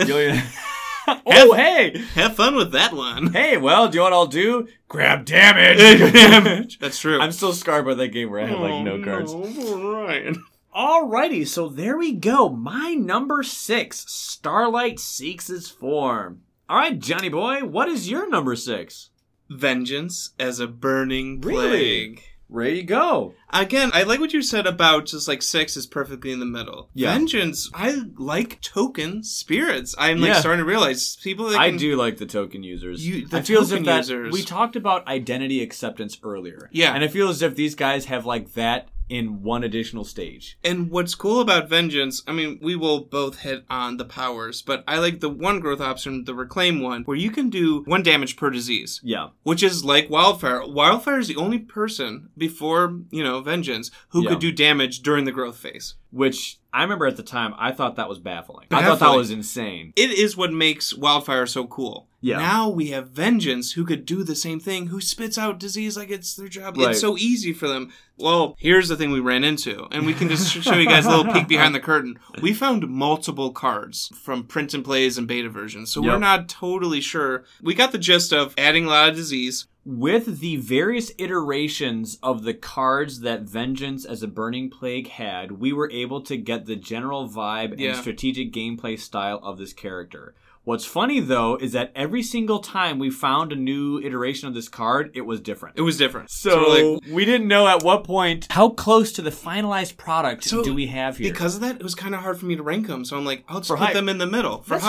Oh, hey! Have fun with that one. Hey, well, do you know what I'll do? Grab damage! Damage. That's true. I'm still scarred by that game where I had like Oh, no cards. Ryan. Alrighty, so there we go. My number six, Starlight Seeks His Form. Alright, Johnny boy, what is your number six? Vengeance as a burning Really? Ready to go. Again, I like what you said about just like six is perfectly in the middle. Yeah. Vengeance, I like token spirits. I'm like Yeah. starting to realize people that I can, do like the token users. You- the I feel as if token that users. we talked about identity acceptance earlier. Yeah. and I feel as if these guys have like that in one additional stage. And what's cool about Vengeance, I mean, we will both hit on the powers, but I like the one growth option, the Reclaim one, where you can do one damage per disease. Yeah, Which is like Wildfire. Wildfire is the only person before, you know, Vengeance who Yeah. could do damage during the growth phase. Which I remember at the time I thought that was baffling. I thought that was insane. It is what makes Wildfire so cool. Yeah. Now we have Vengeance who could do the same thing, who spits out disease like it's their job. Right. It's so easy for them. Well, here's the thing we ran into, and we can just show you guys a little peek behind the curtain. We found multiple cards from print and plays and beta versions, so we're not totally sure. We got the gist of adding a lot of disease. With the various iterations of the cards that Vengeance as a Burning Plague had, we were able to get the general vibe and strategic gameplay style of this character. What's funny though is that every single time we found a new iteration of this card, it was different. It was different. So, we're like, we didn't know at what point how close to the finalized product So, do we have here. because of that, it was kind of hard for me to rank them. So I'm like, I'll just For put them in the middle for That's.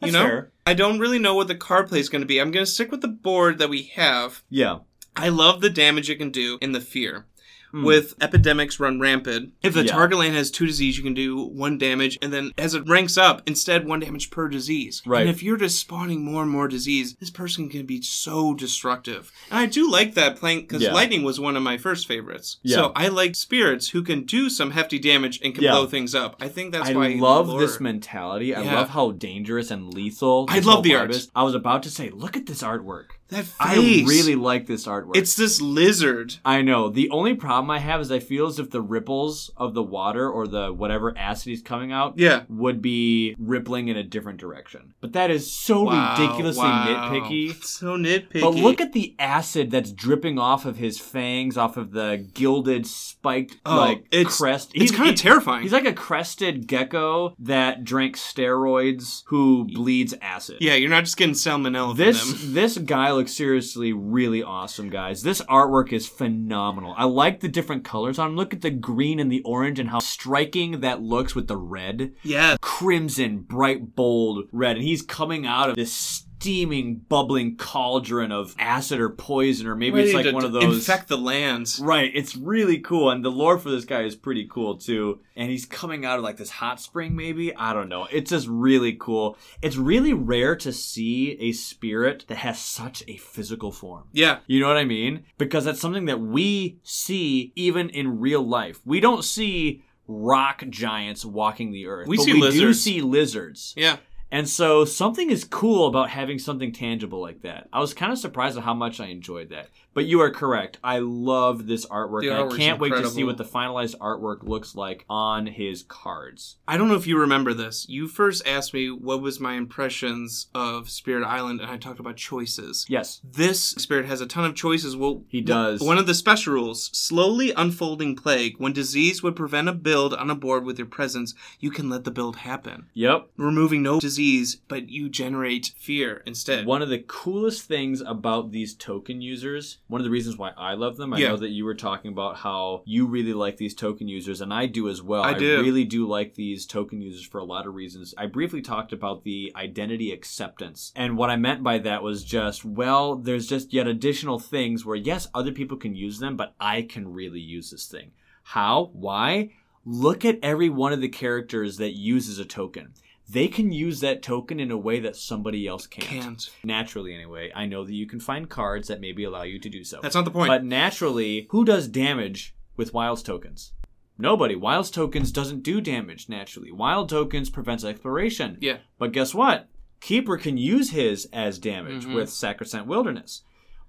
That's you know, fair. I don't really know what the card play is going to be. I'm going to stick with the board that we have. yeah. I love the damage it can do in the fear. Hmm. With epidemics run rampant, if the Yeah. target land has two disease, you can do one damage, and then as it ranks up, instead one damage per disease. Right. And if you're just spawning more and more disease, this person can be so destructive. And I do like that playing because Yeah. lightning was one of my first favorites. Yeah. So I like spirits who can do some hefty damage and can blow things up. I think that's I why I love this mentality. I love how dangerous and lethal. I love the vibe art. I was about to say, look at this artwork. That face. I really like this artwork. It's this lizard. I know. The only problem I have is I feel as if the ripples of the water or the whatever acid is coming out Yeah. would be rippling in a different direction. But that is so Wow, ridiculously wow. nitpicky. So nitpicky. But look at the acid that's dripping off of his fangs, off of the gilded, spiked Oh, like it's- crest. It's He's- kind of terrifying. He's like a crested gecko that drank steroids who bleeds acid. yeah, you're not just getting salmonella This this guy looks seriously really awesome, guys. This artwork is phenomenal. I like the different colors on. Look at the green and the orange and how striking that looks with the red. Yeah. Crimson, bright, bold red. And he's coming out of this steaming, bubbling cauldron of acid or poison, or maybe it's like one of those. Infect the lands. Right, it's really cool, and the lore for this guy is pretty cool too. And he's coming out of like this hot spring, maybe I don't know. It's just really cool. It's really rare to see a spirit that has such a physical form. Yeah. You know what I mean? Because that's something that we see even in real life. We don't see rock giants walking the earth. We but see we do see lizards. Yeah. And so something is cool about having something tangible like that. I was kind of surprised at how much I enjoyed that. But you are correct. I love this artwork. The and I can't wait to see what the finalized artwork looks like on his cards. I don't know if you remember this. You first asked me what was my impressions of Spirit Island, and I talked about choices. Yes. This spirit has a ton of choices. Well, He does. One of the special rules: slowly unfolding plague. When disease would prevent a build on a board with your presence, you can let the build happen, Yep. removing no disease, but you generate fear instead. One of the coolest things about these token users, one of the reasons why I love them, I Yeah. know that you were talking about how you really like these token users, and I do as well. I do. really do like these token users for a lot of reasons. I briefly talked about the identity acceptance. And what I meant by that was just, well, there's just yet additional things where, yes, other people can use them, but I can really use this thing. How? Why? Look at every one of the characters that uses a token. They can use that token in a way that somebody else can't. Can't. Naturally, anyway. I know that you can find cards that maybe allow you to do so. That's not the point. But naturally, who does damage with Wilds tokens? Nobody. Wilds tokens doesn't do damage naturally. Wild tokens prevents exploration. yeah. But guess what? Keeper can use his as damage Mhm. with Sacrosanct Wilderness.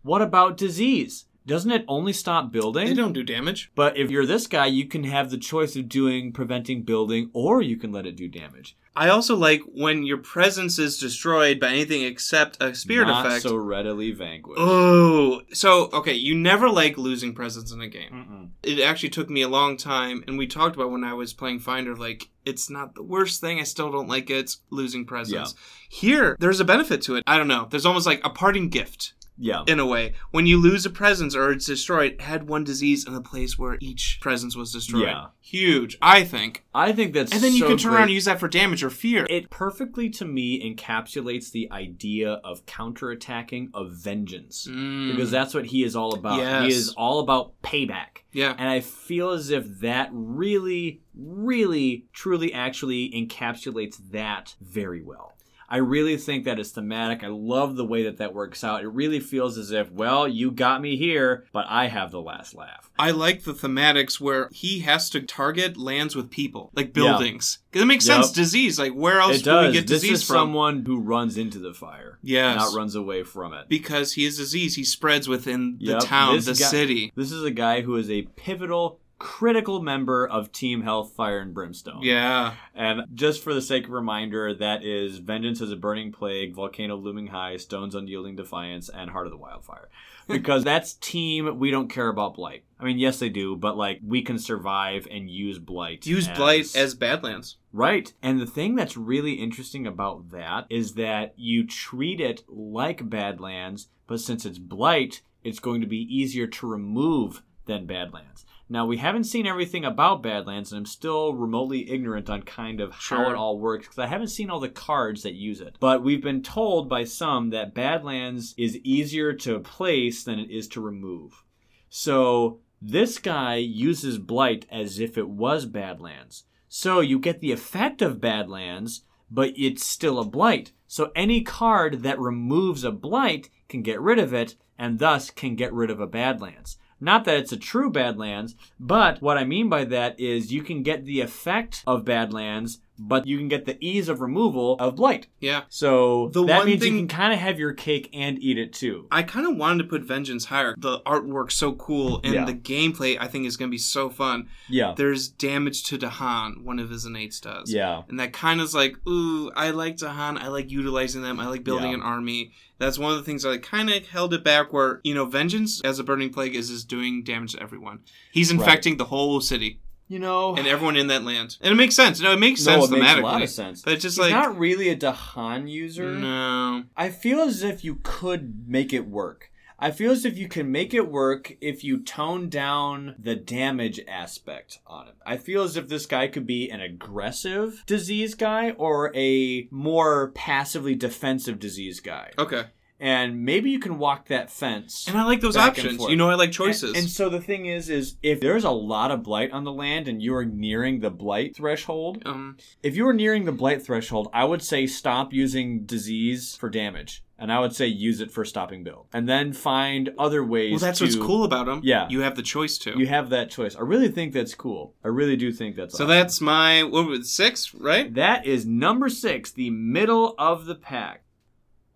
What about disease? Doesn't it only stop building? They don't do damage. But if you're this guy, you can have the choice of doing preventing building, or you can let it do damage. I also like when your presence is destroyed by anything except a spirit Not effect. so readily vanquished. Oh, so okay, you never like losing presence in a game. Mm-mm. It actually took me a long time, and we talked about when I was playing Finder, like it's not the worst thing. I still don't like it. It's losing presence. Here, there's a benefit to it. I don't know. There's almost like a parting gift Yeah. in a way. When you lose a presence or it's destroyed, had one disease in the place where each presence was destroyed. Yeah. Huge, I think. I think that's And then you so can turn great. around and use that for damage or fear. It perfectly to me encapsulates the idea of counterattacking of vengeance. Mm, Because that's what he is all about. Yes. He is all about payback. yeah. And I feel as if that really, really, truly actually encapsulates that very well. I really think that is thematic. I love the way that that works out. It really feels as if, well, you got me here, but I have the last laugh. I like the thematics where he has to target lands with people, like buildings. Because it makes Yep. sense. Disease, like where else do we get this disease is from? someone who runs into the fire, yes, not runs away from it. because he is disease. He spreads within the Yep, town, this the guy- city. This is a guy who is a pivotal, critical member of Team Health, Fire, and Brimstone. Yeah, And just for the sake of reminder, that is Vengeance as a Burning Plague, Volcano Looming High, Stones Unyielding Defiance, and Heart of the Wildfire. Because that's team, we don't care about Blight. I mean, yes, they do, but like, we can survive and use Blight. use blight as Badlands. Right. And the thing that's really interesting about that is that you treat it like Badlands, but since it's Blight, it's going to be easier to remove than Badlands. Now, we haven't seen everything about Badlands, and I'm still remotely ignorant on kind of how Sure. it all works because I haven't seen all the cards that use it. But we've been told by some that Badlands is easier to place than it is to remove. So this guy uses Blight as if it was Badlands. So you get the effect of Badlands, but it's still a Blight. So any card that removes a Blight can get rid of it, and thus can get rid of a Badlands. Not that it's a true Badlands, but what I mean by that is you can get the effect of Badlands, but you can get the ease of removal of blight. Yeah. So The that one means thing- you can kind of have your cake and eat it too. I kind of wanted to put Vengeance higher. The artwork's so cool, and Yeah. the gameplay I think is going to be so fun. Yeah. There's damage to Dahan, one of his innates does. Yeah. And that kind of is like, ooh, I like Dahan. I like utilizing them. I like building Yeah. an army. That's one of the things that like, kind of held it back. Where you know, Vengeance as a burning plague is just doing damage to everyone. He's infecting the whole city You know, and everyone in that land, and it makes sense. No, it makes no, sense it makes a thematically. lot of sense. But it's just He's like, not really a Dahan user. no, I feel as if you could make it work. I feel as if you can make it work if you tone down the damage aspect on it. I feel as if this guy could be an aggressive disease guy or a more passively defensive disease guy. okay. And maybe you can walk that fence. And I like those options. You know, I like choices. And, and so the thing is, is if there's a lot of blight on the land and you are nearing the blight threshold, um, if you are nearing the blight threshold, I would say stop using disease for damage, and I would say use it for stopping build, and then find other ways. To. Well, that's to, what's cool about them. Yeah. you have the choice to. You have that choice. I really think that's cool. I really do think that's so awesome. that's my what was it, six, right? that is number six, the middle of the pack.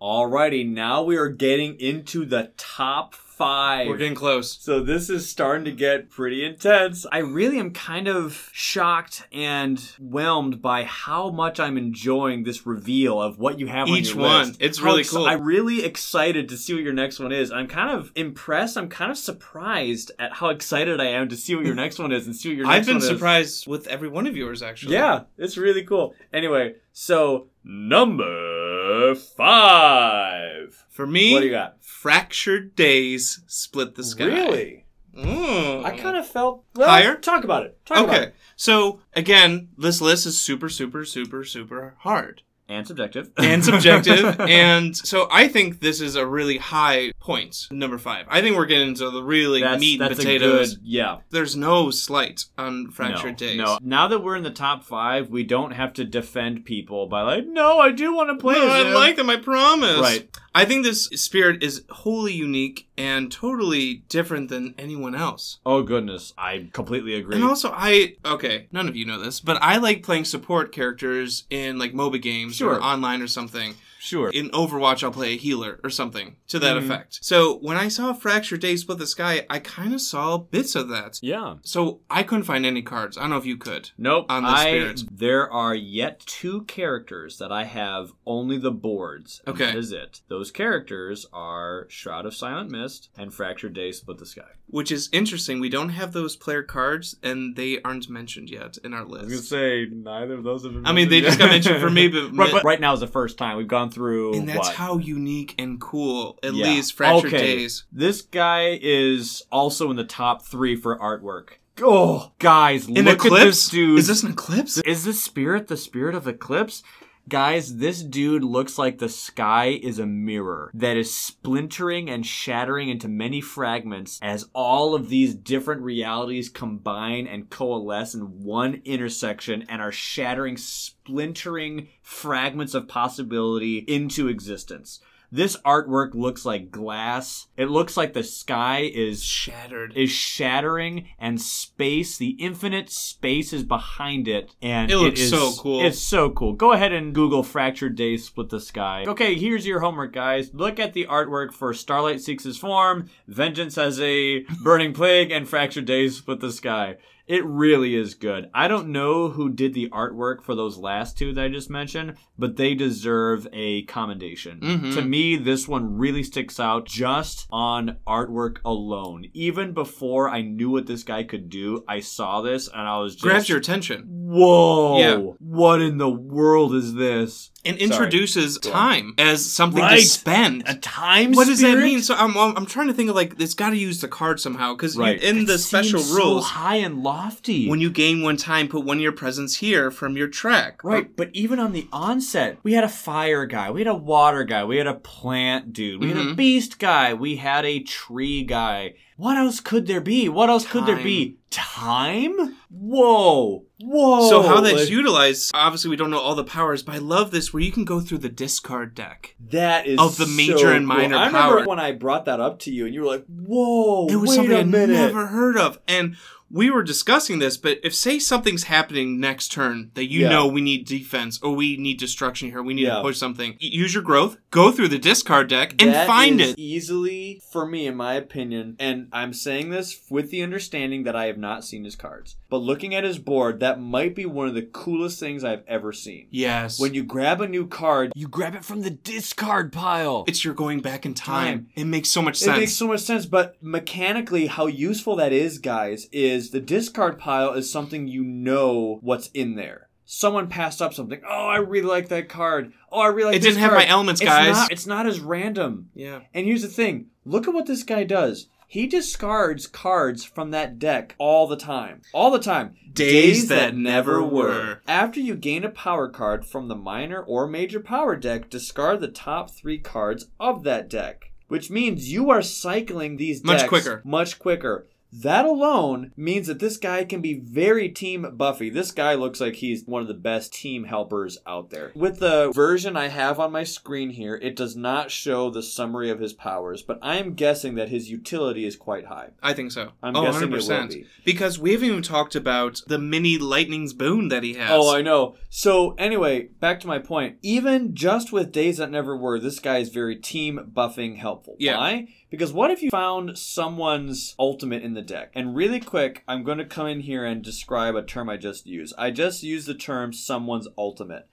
Alrighty, now we are getting into the top five. We're getting close. So this is starting to get pretty intense. I really am kind of shocked and whelmed by how much I'm enjoying this reveal of what you have on Each your one. list. It's really ex- cool. I'm really excited to see what your next one is. I'm kind of impressed. I'm kind of surprised at how excited I am to see what your next one is and see what your next I've been is. surprised with every one of yours actually. Yeah, it's really cool. Anyway, so number five. For me, What do you got? Fractured Days split the sky. Really? Mm. I kind of felt well, Higher? Talk about it. Talk about Okay. it. So again, this list is super, super, super, super hard And subjective. and subjective, and so I think this is a really high point. Number five. I think we're getting into the really that's, meat and potatoes. Good, yeah. There's no slight on Fractured no, Days. No. Now that we're in the top five, we don't have to defend people by like, no, I do want to play No, I him." like them. I promise. Right. I think this spirit is wholly unique and totally different than anyone else. Oh goodness, I completely agree. And also, I okay, none of you know this, but I like playing support characters in like MOBA games Sure. or online or something. Sure. In Overwatch, I'll play a healer or something to that Mhm. effect. So when I saw Fractured Day Split the Sky, I kind of saw bits of that. yeah. So I couldn't find any cards. I don't know if you could. Nope. On the I, spirits. There are yet two characters that I have only the boards. Okay. That is it. Those characters are Shroud of Silent Mist and Fractured Day Split the Sky. Which is interesting. We don't have those player cards, and they aren't mentioned yet in our list. I was gonna say neither of those have been. I mean, they just got mentioned for me, but- right, but right now is the first time we've gone through. And that's what? how unique and cool, at Yeah. least Fractured Okay. Days. This guy is also in the top three for artwork. Oh, guys, An look eclipse? at this dude. Is this an eclipse? Is this spirit the spirit of eclipse? Guys, this dude looks like the sky is a mirror that is splintering and shattering into many fragments as all of these different realities combine and coalesce in one intersection and are shattering, splintering fragments of possibility into existence. This artwork looks like glass. It looks like the sky is Shattered. is shattering and space the infinite space is behind it and It looks is- so cool. it's so cool go ahead and google fractured days split the sky okay here's your homework guys look at the artwork for starlight seeks his form vengeance as a burning plague and fractured days split the sky it really is good. I don't know who did the artwork for those last two that I just mentioned, but they deserve a commendation. Mhm. To me, this one really sticks out just on artwork alone. Even before I knew what this guy could do, I saw this and I was just Grabs your attention Whoa! Yeah. What in the world is this? And introduces on. time as something Right. to spend. A time What does that mean? So I'm, I'm trying to think of like it's got to use the card somehow because Right. in It the special rules, so high and lofty. when you gain one time, put one of your presents here from your track. Right, but even on the onset, we had a fire guy, we had a water guy, we had a plant dude, we had a Mhm. beast guy, we had a tree guy. What else could there be? What else could there be? Time? Whoa. Whoa. So how that's Like, utilized, obviously we don't know all the powers, but I love this where you can go through the discard deck. that is of the major so and cool. minor I remember power. when I brought that up to you and you were like, "Whoa, It was something minute." never heard of. And we were discussing this, but if say something's happening next turn that you Yeah. know we need defense or we need destruction here, we need Yeah. to push something, use your growth, go through the discard deck and That find it. easily for me in my opinion and i'm saying this with the understanding that i have not seen his cards but looking at his board that might be one of the coolest things i've ever seen Yes. when you grab a new card You grab it from the discard pile. it's your going back in time. Time. It makes so much sense. it makes so much sense but mechanically how useful that is guys is the discard pile is something you know what's in there Someone passed up something. Oh, I really like that card. Oh, I really like It didn't have card." my elements, It's guys. not- it's not as random. yeah. And here's the thing look at what this guy does. He discards cards from that deck all the time. All the time. Days that never were. After you gain a power card from the minor or major power deck, discard the top three cards of that deck. Which means you are cycling these Much decks quicker. Much quicker. That alone means that this guy can be very team Buffy. This guy looks like he's one of the best team helpers out there. With the version I have on my screen here, it does not show the summary of his powers, but I am guessing that his utility is quite high. I think so. I'm oh, guessing it will be. Because we haven't even talked about the mini lightning's boon that he has. Oh, I know. So anyway, back to my point. Even just with days that never were, this guy is very team buffing helpful. Yeah. Why? Because what if you found someone's ultimate in the deck? And really quick, I'm going to come in here and describe a term I just used. I just used the term someone's ultimate.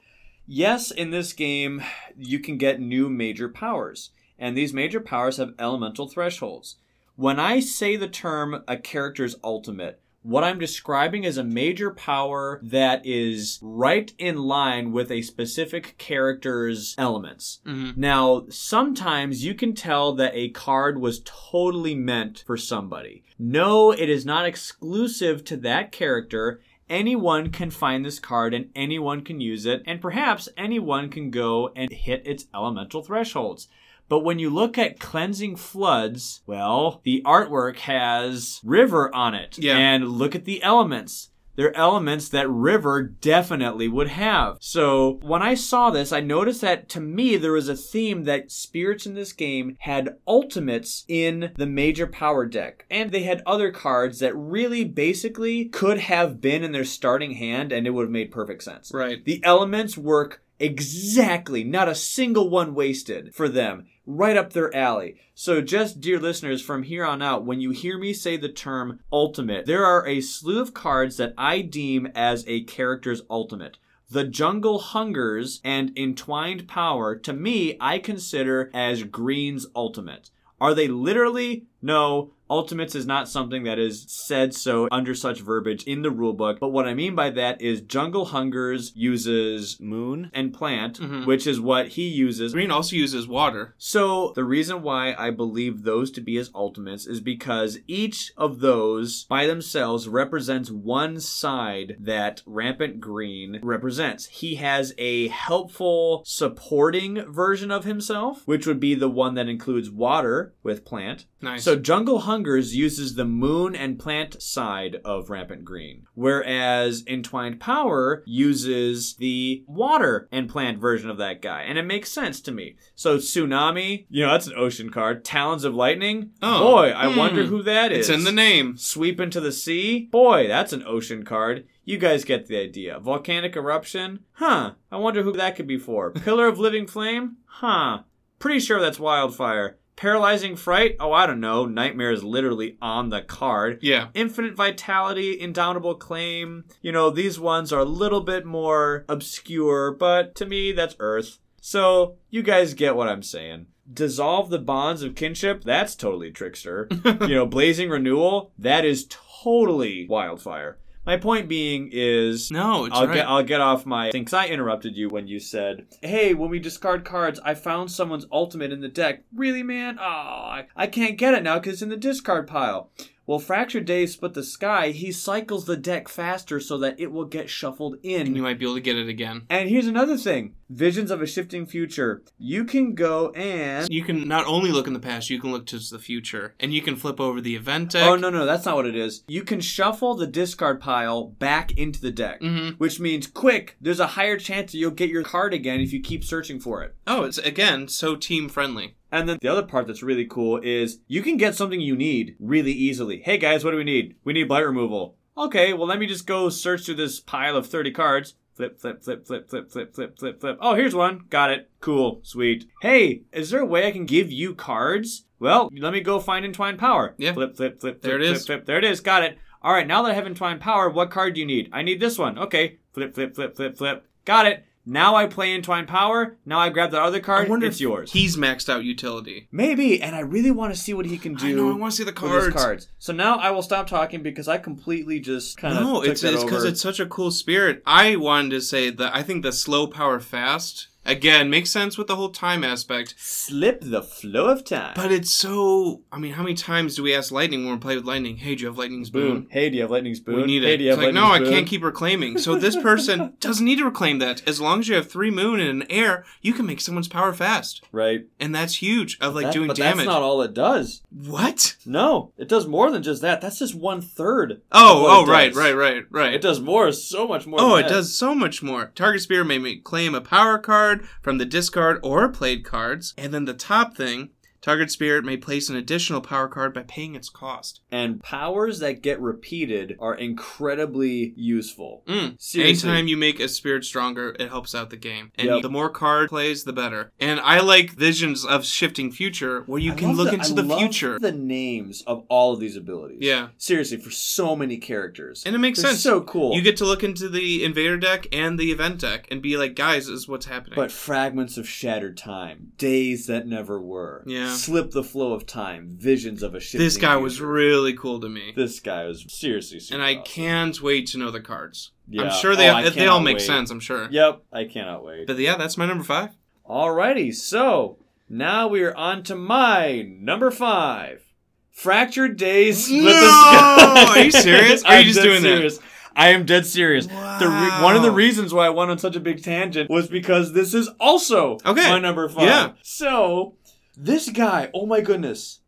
Yes, in this game, you can get new major powers, and these major powers have elemental thresholds. When I say the term a character's ultimate, what I'm describing is a major power that is right in line with a specific character's elements. Mhm. Now, sometimes you can tell that a card was totally meant for somebody. No, it is not exclusive to that character. Anyone can find this card and anyone can use it, and perhaps anyone can go and hit its elemental thresholds. But when you look at Cleansing Floods, well, the artwork has River on it. Yeah. And look at the elements. They're elements that River definitely would have. So when I saw this, I noticed that to me there was a theme that spirits in this game had ultimates in the major power deck. And they had other cards that really basically could have been in their starting hand and it would have made perfect sense. Right. The elements work exactly, not a single one wasted for them. Right up their alley. So, just dear listeners, from here on out, when you hear me say the term ultimate, there are a slew of cards that I deem as a character's ultimate. The Jungle Hungers and Entwined Power, to me, I consider as Green's ultimate. Are they literally? No. Ultimates is not something that is said so under such verbiage in the rulebook. But what I mean by that is Jungle Hungers uses Moon. and plant, Mhm. which is what he uses. Green also uses water. So the reason why I believe those to be his ultimates is because each of those by themselves represents one side that Rampant Green represents. He has a helpful supporting version of himself, which would be the one that includes water with plant. Nice. So Jungle Hungers uses the moon and plant side of Rampant Green, whereas Entwined Power uses the water and plant version of that guy, and it makes sense to me. So Tsunami, you know, that's an ocean card. Talons of Lightning, Oh. boy, I Hmm. wonder who that is. it's in the name. Sweep into the sea, boy, that's an ocean card. You guys get the idea. Volcanic eruption, huh? I wonder who that could be for. Pillar of living flame, huh? Pretty sure that's wildfire. Paralyzing Fright? Oh, I don't know. Nightmare is literally on the card. Yeah. Infinite Vitality, Indomitable Claim. You know, these ones are a little bit more obscure, but to me, that's Earth. So, you guys get what I'm saying. Dissolve the bonds of kinship? That's totally Trickster. you know, Blazing Renewal? That is totally Wildfire. My point being is No, it's I'll right. get I'll get off my thing 'cause I interrupted you when you said, "Hey, when we discard cards, I found someone's ultimate in the deck." Really, man? Oh, I, I can't get it now because it's in the discard pile. Well, Fractured Days Split the Sky, he cycles the deck faster so that it will get shuffled in. And you might be able to get it again. And here's another thing Visions of a Shifting Future. You can go and. You can not only look in the past, you can look to the future. And you can flip over the event deck. Oh, no, no, that's not what it is. You can shuffle the discard pile back into the deck, Mhm. which means, quick, there's a higher chance that you'll get your card again if you keep searching for it. Oh, it's again so team friendly. And then the other part that's really cool is you can get something you need really easily. Hey guys, what do we need? We need blight removal. Okay, well let me just go search through this pile of 30 cards. Flip, flip, flip, flip, flip, flip, flip, flip, flip. Oh, here's one. Got it. Cool. Sweet. Hey, is there a way I can give you cards? Well, let me go find Entwined Power. Yeah. Flip, flip, flip, There flip, it flip, is. flip. There it is. Got it. All right, now that I have Entwined Power, what card do you need? I need this one. Okay. Flip, flip, flip, flip, flip. Got it. Now I play Entwined Power. Now I grab the other card. I wonder it's if yours. He's maxed out utility. Maybe, and I really want to see what he can do. I know. I want to see the with his cards. cards. So now I will stop talking because I completely just kind of No, took it's that it's because it's such a cool spirit. I wanted to say that I think the slow power fast again makes sense with the whole time aspect. slip the flow of time. But it's so. I mean, how many times do we ask Lightning when we play with Lightning? Hey, do you have Lightning's boon? Boon. Hey, do you have Lightning's spoon? We need hey, it. do you It's like, no, lightning I can't keep reclaiming. So this person doesn't need to reclaim that. As long as you have three moon and an air, you can make someone's power fast, Right. and that's huge. Of like That- doing but damage. that's not all it does. what? No, it does more than just that. That's just one third. Oh, oh, right, right, right, right. It does more, so much more. Oh, it that. does so much more. Target spear may claim a power card from the discard or played cards, and then the top thing, target spirit may place an additional power card by paying its cost. And powers that get repeated are incredibly useful. Mm. Seriously. Anytime you make a spirit stronger, it helps out the game. And Yep. the more card plays, the better. And I like visions of shifting future where you I can look the- into I the love future. The names of all of these abilities. Yeah. Seriously, for so many characters. And it makes They're sense. So cool. You get to look into the invader deck and the event deck and be like, guys, this is what's happening. But fragments of shattered time, days that never were. Yeah. Slip the flow of time, visions of a shifting this guy was really cool to me. This guy was seriously super and I awesome. can't wait to know the cards. Yeah. I'm sure they Oh, they all make wait. sense. I'm sure. Yep, I cannot wait. But yeah, that's my number five. Alrighty, so now we are on to my number five. Fractured Days Split the No! Sky. Are you serious? Are you just doing that? serious. I am dead serious. The re- one of the reasons why I went on such a big tangent was because this is also Okay. my number five. Yeah. So this guy, oh my goodness.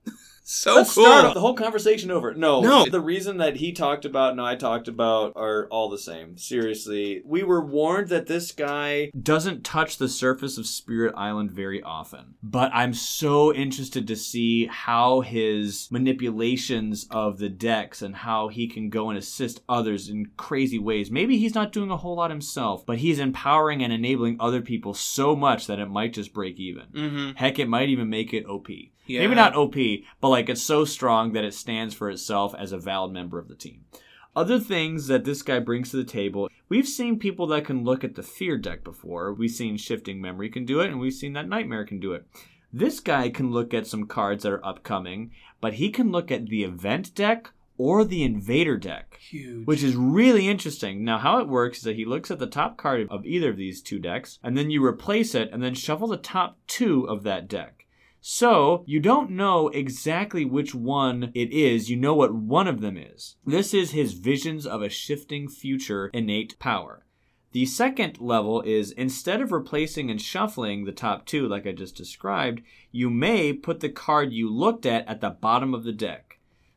So Let's cool. start the whole conversation over. No, No. The reason that he talked about and I talked about are all the same. Seriously, we were warned that this guy doesn't touch the surface of Spirit Island very often. But I'm so interested to see how his manipulations of the decks and how he can go and assist others in crazy ways. Maybe he's not doing a whole lot himself, but he's empowering and enabling other people so much that it might just break even. mm-hmm. Heck, it might even make it OP. Yeah. Maybe not OP, but like it's so strong that it stands for itself as a valid member of the team. Other things that this guy brings to the table, we've seen people that can look at the fear deck before. We've seen Shifting Memory can do it, and we've seen that Nightmare can do it. This guy can look at some cards that are upcoming, but he can look at the event deck or the invader deck Huge. which is really interesting. Now, how it works is that he looks at the top card of either of these two decks, and then you replace it, and then shuffle the top two of that deck. So, you don't know exactly which one it is, you know what one of them is. This is his Visions of a Shifting Future innate power. The second level is instead of replacing and shuffling the top two, like I just described, you may put the card you looked at at the bottom of the deck.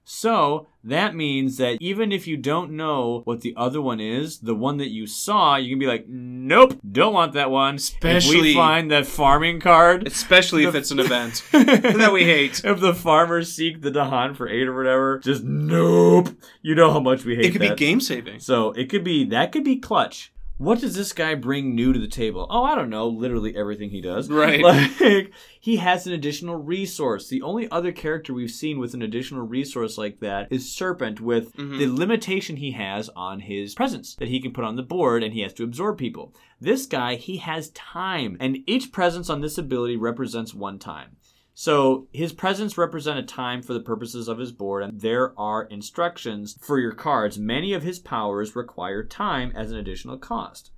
So that means that even if you don't know what the other one is, the one that you saw, you can be like, nope, don't want that one. if Especially- we find that farming card, Especially if it's an event that we hate. if the farmers seek the Dahan for eight or whatever, just nope. You know how much we hate that. It could be game saving. So it could be that could be clutch. What does this guy bring new to the table? Oh, I don't know. Literally everything he does. Right. Like he has an additional resource. The only other character we've seen with an additional resource like that is Serpent, with Mhm. the limitation he has on his presence that he can put on the board, and he has to absorb people. This guy, he has time, and each presence on this ability represents one time. So his presence represent a time for the purposes of his board, and there are instructions for your cards. Many of his powers require time as an additional cost.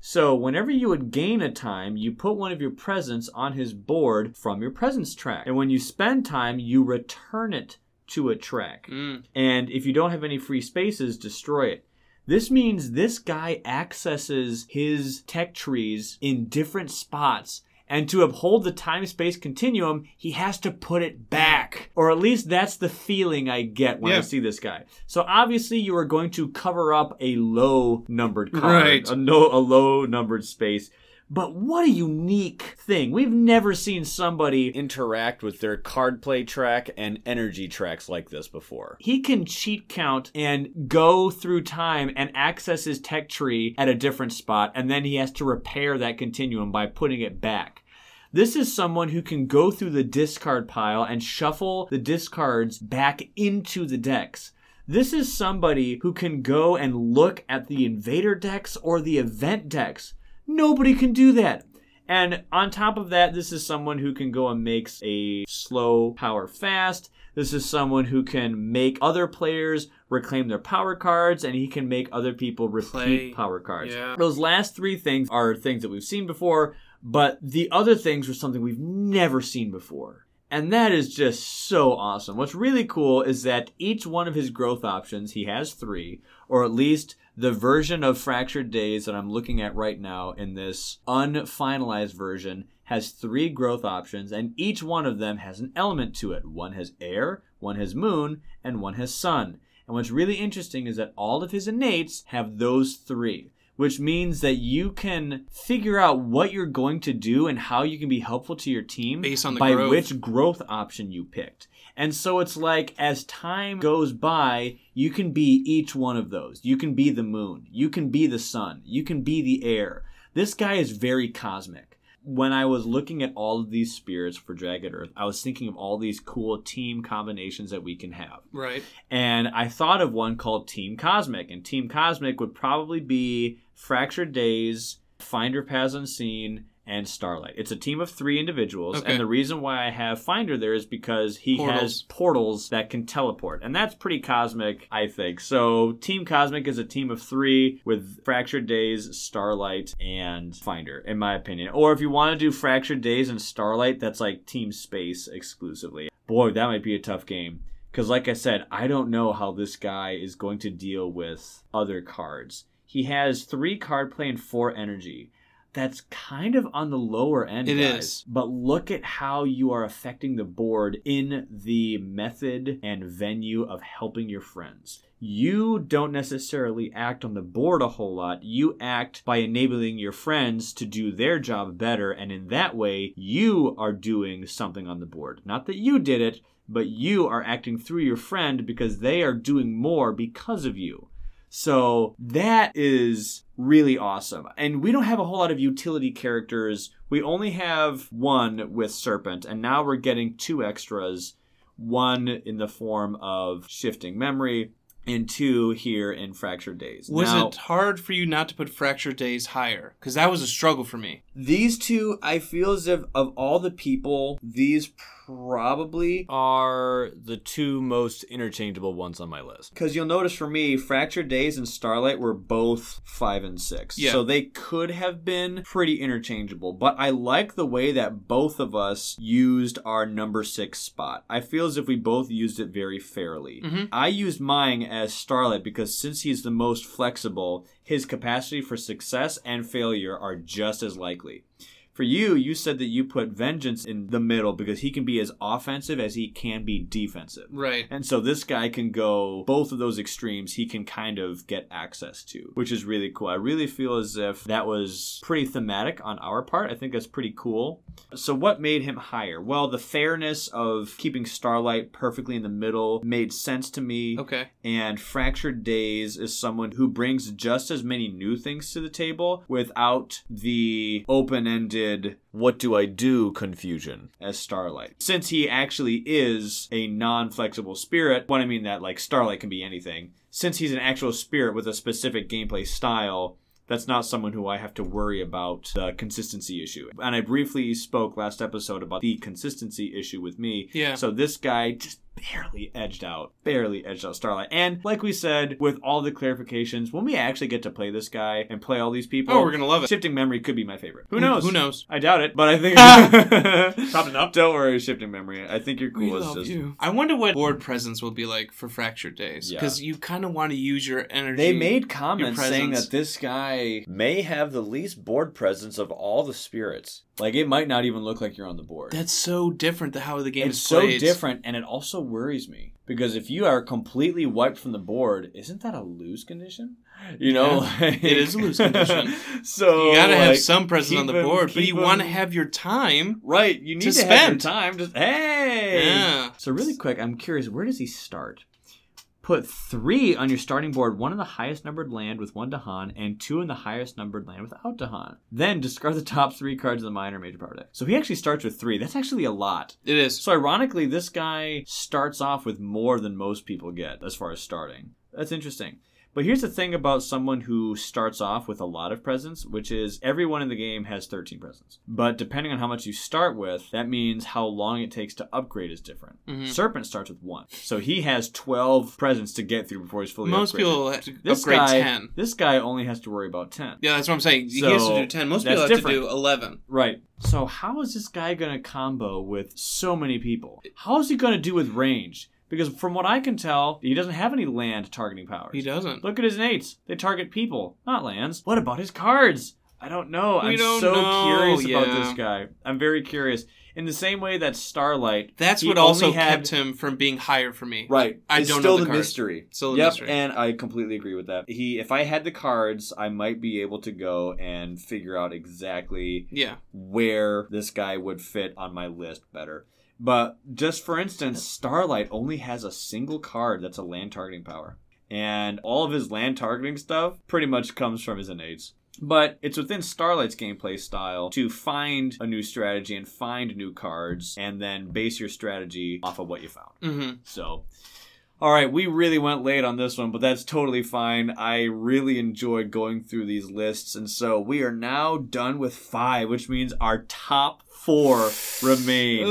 So whenever you would gain a time, you put one of your presents on his board from your presence track. And when you spend time, you return it to a track. Mm. And if you don't have any free spaces, destroy it. This means this guy accesses his tech trees in different spots. And to uphold the time space continuum, he has to put it back. Or at least that's the feeling I get when I see this guy. So obviously, you are going to cover up a low numbered card, Right. a, no, a low numbered space. But what a unique thing. We've never seen somebody Interact with their card play track and energy tracks like this before. he can cheat count and go through time and access his tech tree at a different spot, and then he has to repair that continuum by putting it back. This is someone who can go through the discard pile and shuffle the discards back into the decks. This is somebody who can go and look at the invader decks or the event decks. Nobody can do that. And on top of that, this is someone who can go and makes a slow power fast. This is someone who can make other players reclaim their power cards, and he can make other people repeat Play. power cards. Yeah. Those last three things are things that we've seen before, but the other things were something we've never seen before. And that is just so awesome. What's really cool is that each one of his growth options, he has three, or at least the version of Fractured Days that I'm looking at right now in this unfinalized version has three growth options, and each one of them has an element to it. One has air, one has moon, and one has sun. And what's really interesting is that all of his innates have those three, which means that you can figure out what you're going to do and how you can be helpful to your team Based on the by growth. which growth option you picked. And so it's like as time goes by, you can be each one of those. You can be the moon, you can be the sun, you can be the air. This guy is very cosmic. When I was looking at all of these spirits for Jagged Earth, I was thinking of all these cool team combinations that we can have. Right. And I thought of one called Team Cosmic. And Team Cosmic would probably be Fractured Days, Finder Paths Unseen, and Starlight. It's a team of three individuals. Okay. And the reason why I have Finder there is because he has Portals. portals that can teleport. And that's pretty cosmic, I think. So Team Cosmic is a team of three with Fractured Days, Starlight, and Finder, in my opinion. Or if you want to do Fractured Days and Starlight, that's like Team Space exclusively. Boy, that might be a tough game. Because, like I said, I don't know how this guy is going to deal with other cards. He has three card play and four energy. That's kind of on the lower end. It guys. is. But look at how you are affecting the board in the method and venue of helping your friends. You don't necessarily act on the board a whole lot. You act by enabling your friends to do their job better, and in that way, you are doing something on the board. Not that you did it, but you are acting through your friend because they are doing more because of you. So that is really awesome. And we don't have a whole lot of utility characters. We only have one with Serpent, and now we're getting two extras one in the form of shifting memory, and two here in Fractured Days. Was Now- it hard for you not to put Fractured Days higher? Because that was a struggle for me. These two, I feel as if of all the people, these probably Are the two most interchangeable ones on my list. Because you'll notice for me, Fractured Days and Starlight were both five and six. Yeah. So they could have been pretty interchangeable. But I like the way that both of us used our number six spot. I feel as if we both used it very fairly. Mhm. I used mine as Starlight because since he's the most flexible, his capacity for success and failure are just as likely. For you, you said that you put Vengeance in the middle because he can be as offensive as he can be defensive. Right. And so this guy can go both of those extremes, he can kind of get access to, which is really cool. I really feel as if that was pretty thematic on our part. I think that's pretty cool. So, what made him higher? Well, the fairness of keeping Starlight perfectly in the middle made sense to me. Okay. And Fractured Days is someone who brings just as many new things to the table without the open ended What do I do? Confusion. as Starlight. Since he actually is a non flexible spirit, when I mean that, like, Starlight can be anything, since he's an actual spirit with a specific gameplay style, that's not someone who I have to worry about the consistency issue. And I briefly spoke last episode about the consistency issue with me. Yeah. So this guy just barely edged out, barely edged out Starlight. And like we said, with all the clarifications, when we actually get to play this guy and play all these people, Oh, we're gonna love it. Shifting memory could be my favorite. Who mm, Who- knows? who knows? I doubt it, but I think Topping up. Don't worry, shifting memory. I think you're cool. We love just- you. I wonder what board presence will be like for fractured days Yeah. because you kind of want to use your energy. They made comments saying that this guy may have the least board presence of all the spirits. Like it might not even look like you're on the board. That's so different to how the game it's is so played. different, and it also worries me because if you are completely wiped from the board, isn't that a lose condition? You know, like- it is a lose condition. so You gotta have some presence on the board, but you want to have your time. right. You need to to, have your spend. time. Just hey. Yeah. So really quick, I'm curious, where does he start? Put three on your starting board, one in the highest numbered land with one Dahan, and two in the highest numbered land without Dahan. Then discard the top three cards of the minor major power deck. So he actually starts with three. That's actually a lot. It is. So ironically, this guy starts off with more than most people get as far as starting. That's interesting. But here's the thing about someone who starts off with a lot of presents, which is everyone in the game has 13 presents. But depending on how much you start with, that means how long it takes to upgrade is different. Mhm. Serpent starts with one. So he has 12 presents to get through before he's fully Most upgraded. people have to this upgrade guy, 10. This guy only has to worry about 10. Yeah, that's what I'm saying. he has to do 10. Most people have different. to do 11. Right. So how is this guy going to combo with so many people? How is he going to do with range? Because from what I can tell, he doesn't have any land targeting powers. He doesn't. Look at his nates. They target people, not lands. What about his cards? I don't know. We I'm don't so know, curious about yeah. this guy. I'm very curious. In the same way that Starlight, That's he what also only had- kept him from being higher for me. Right. I it's don't still know the the cards. mystery. Still a yep, mystery. and I completely agree with that. He, if I had the cards, I might be able to go and figure out exactly yeah. where this guy would fit on my list better. But just for instance, Starlight only has a single card that's a land targeting power. And all of his land targeting stuff pretty much comes from his innates. But it's within Starlight's gameplay style to find a new strategy and find new cards and then base your strategy off of what you found. hmm So, all right, we really went late on this one, but that's totally fine. I really enjoyed going through these lists, and so we are now done with five, which means our top four remain.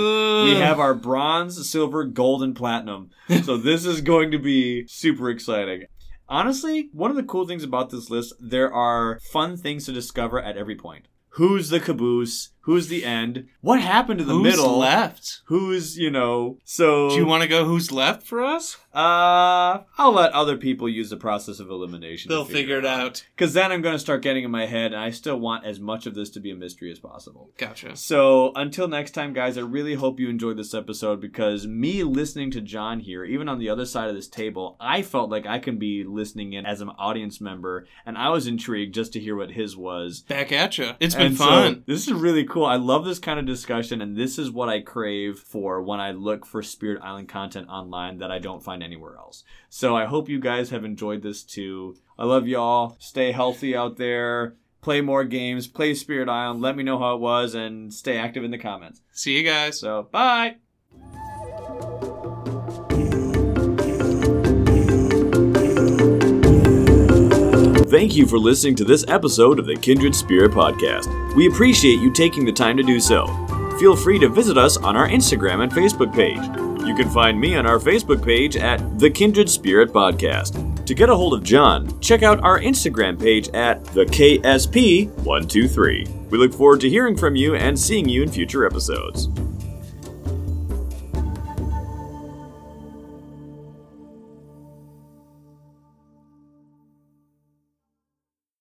we have our bronze, silver, gold, and platinum. So this is going to be super exciting. Honestly, one of the cool things about this list, there are fun things to discover at every point. Who's the caboose? Who's the end? What happened to the Who's middle? left? Who's, you know, so Do you want to go who's left for us? uh, I'll let other people use the process of elimination. They'll figure it out. Because then I'm going to start getting in my head, and I still want as much of this to be a mystery as possible. Gotcha. So until next time, guys, I really hope you enjoyed this episode because me listening to John here, even on the other side of this table, I felt like I can be listening in as an audience member, and I was intrigued just to hear what his was. Back at you. It's been And so, fun. this is really cool. I love this kind of discussion, and this is what I crave for when I look for Spirit Island content online that I don't find anywhere else. So I hope you guys have enjoyed this too. I love y'all. Stay healthy out there. Play more games. Play Spirit Island. Let me know how it was, and stay active in the comments. See you guys. So bye. Thank you for listening to this episode of the Kindred Spirit Podcast. We appreciate you taking the time to do so. Feel free to visit us on our Instagram and Facebook page. You can find me on our Facebook page at the Kindred Spirit Podcast. To get a hold of John, check out our Instagram page at the KSP123. We look forward to hearing from you and seeing you in future episodes.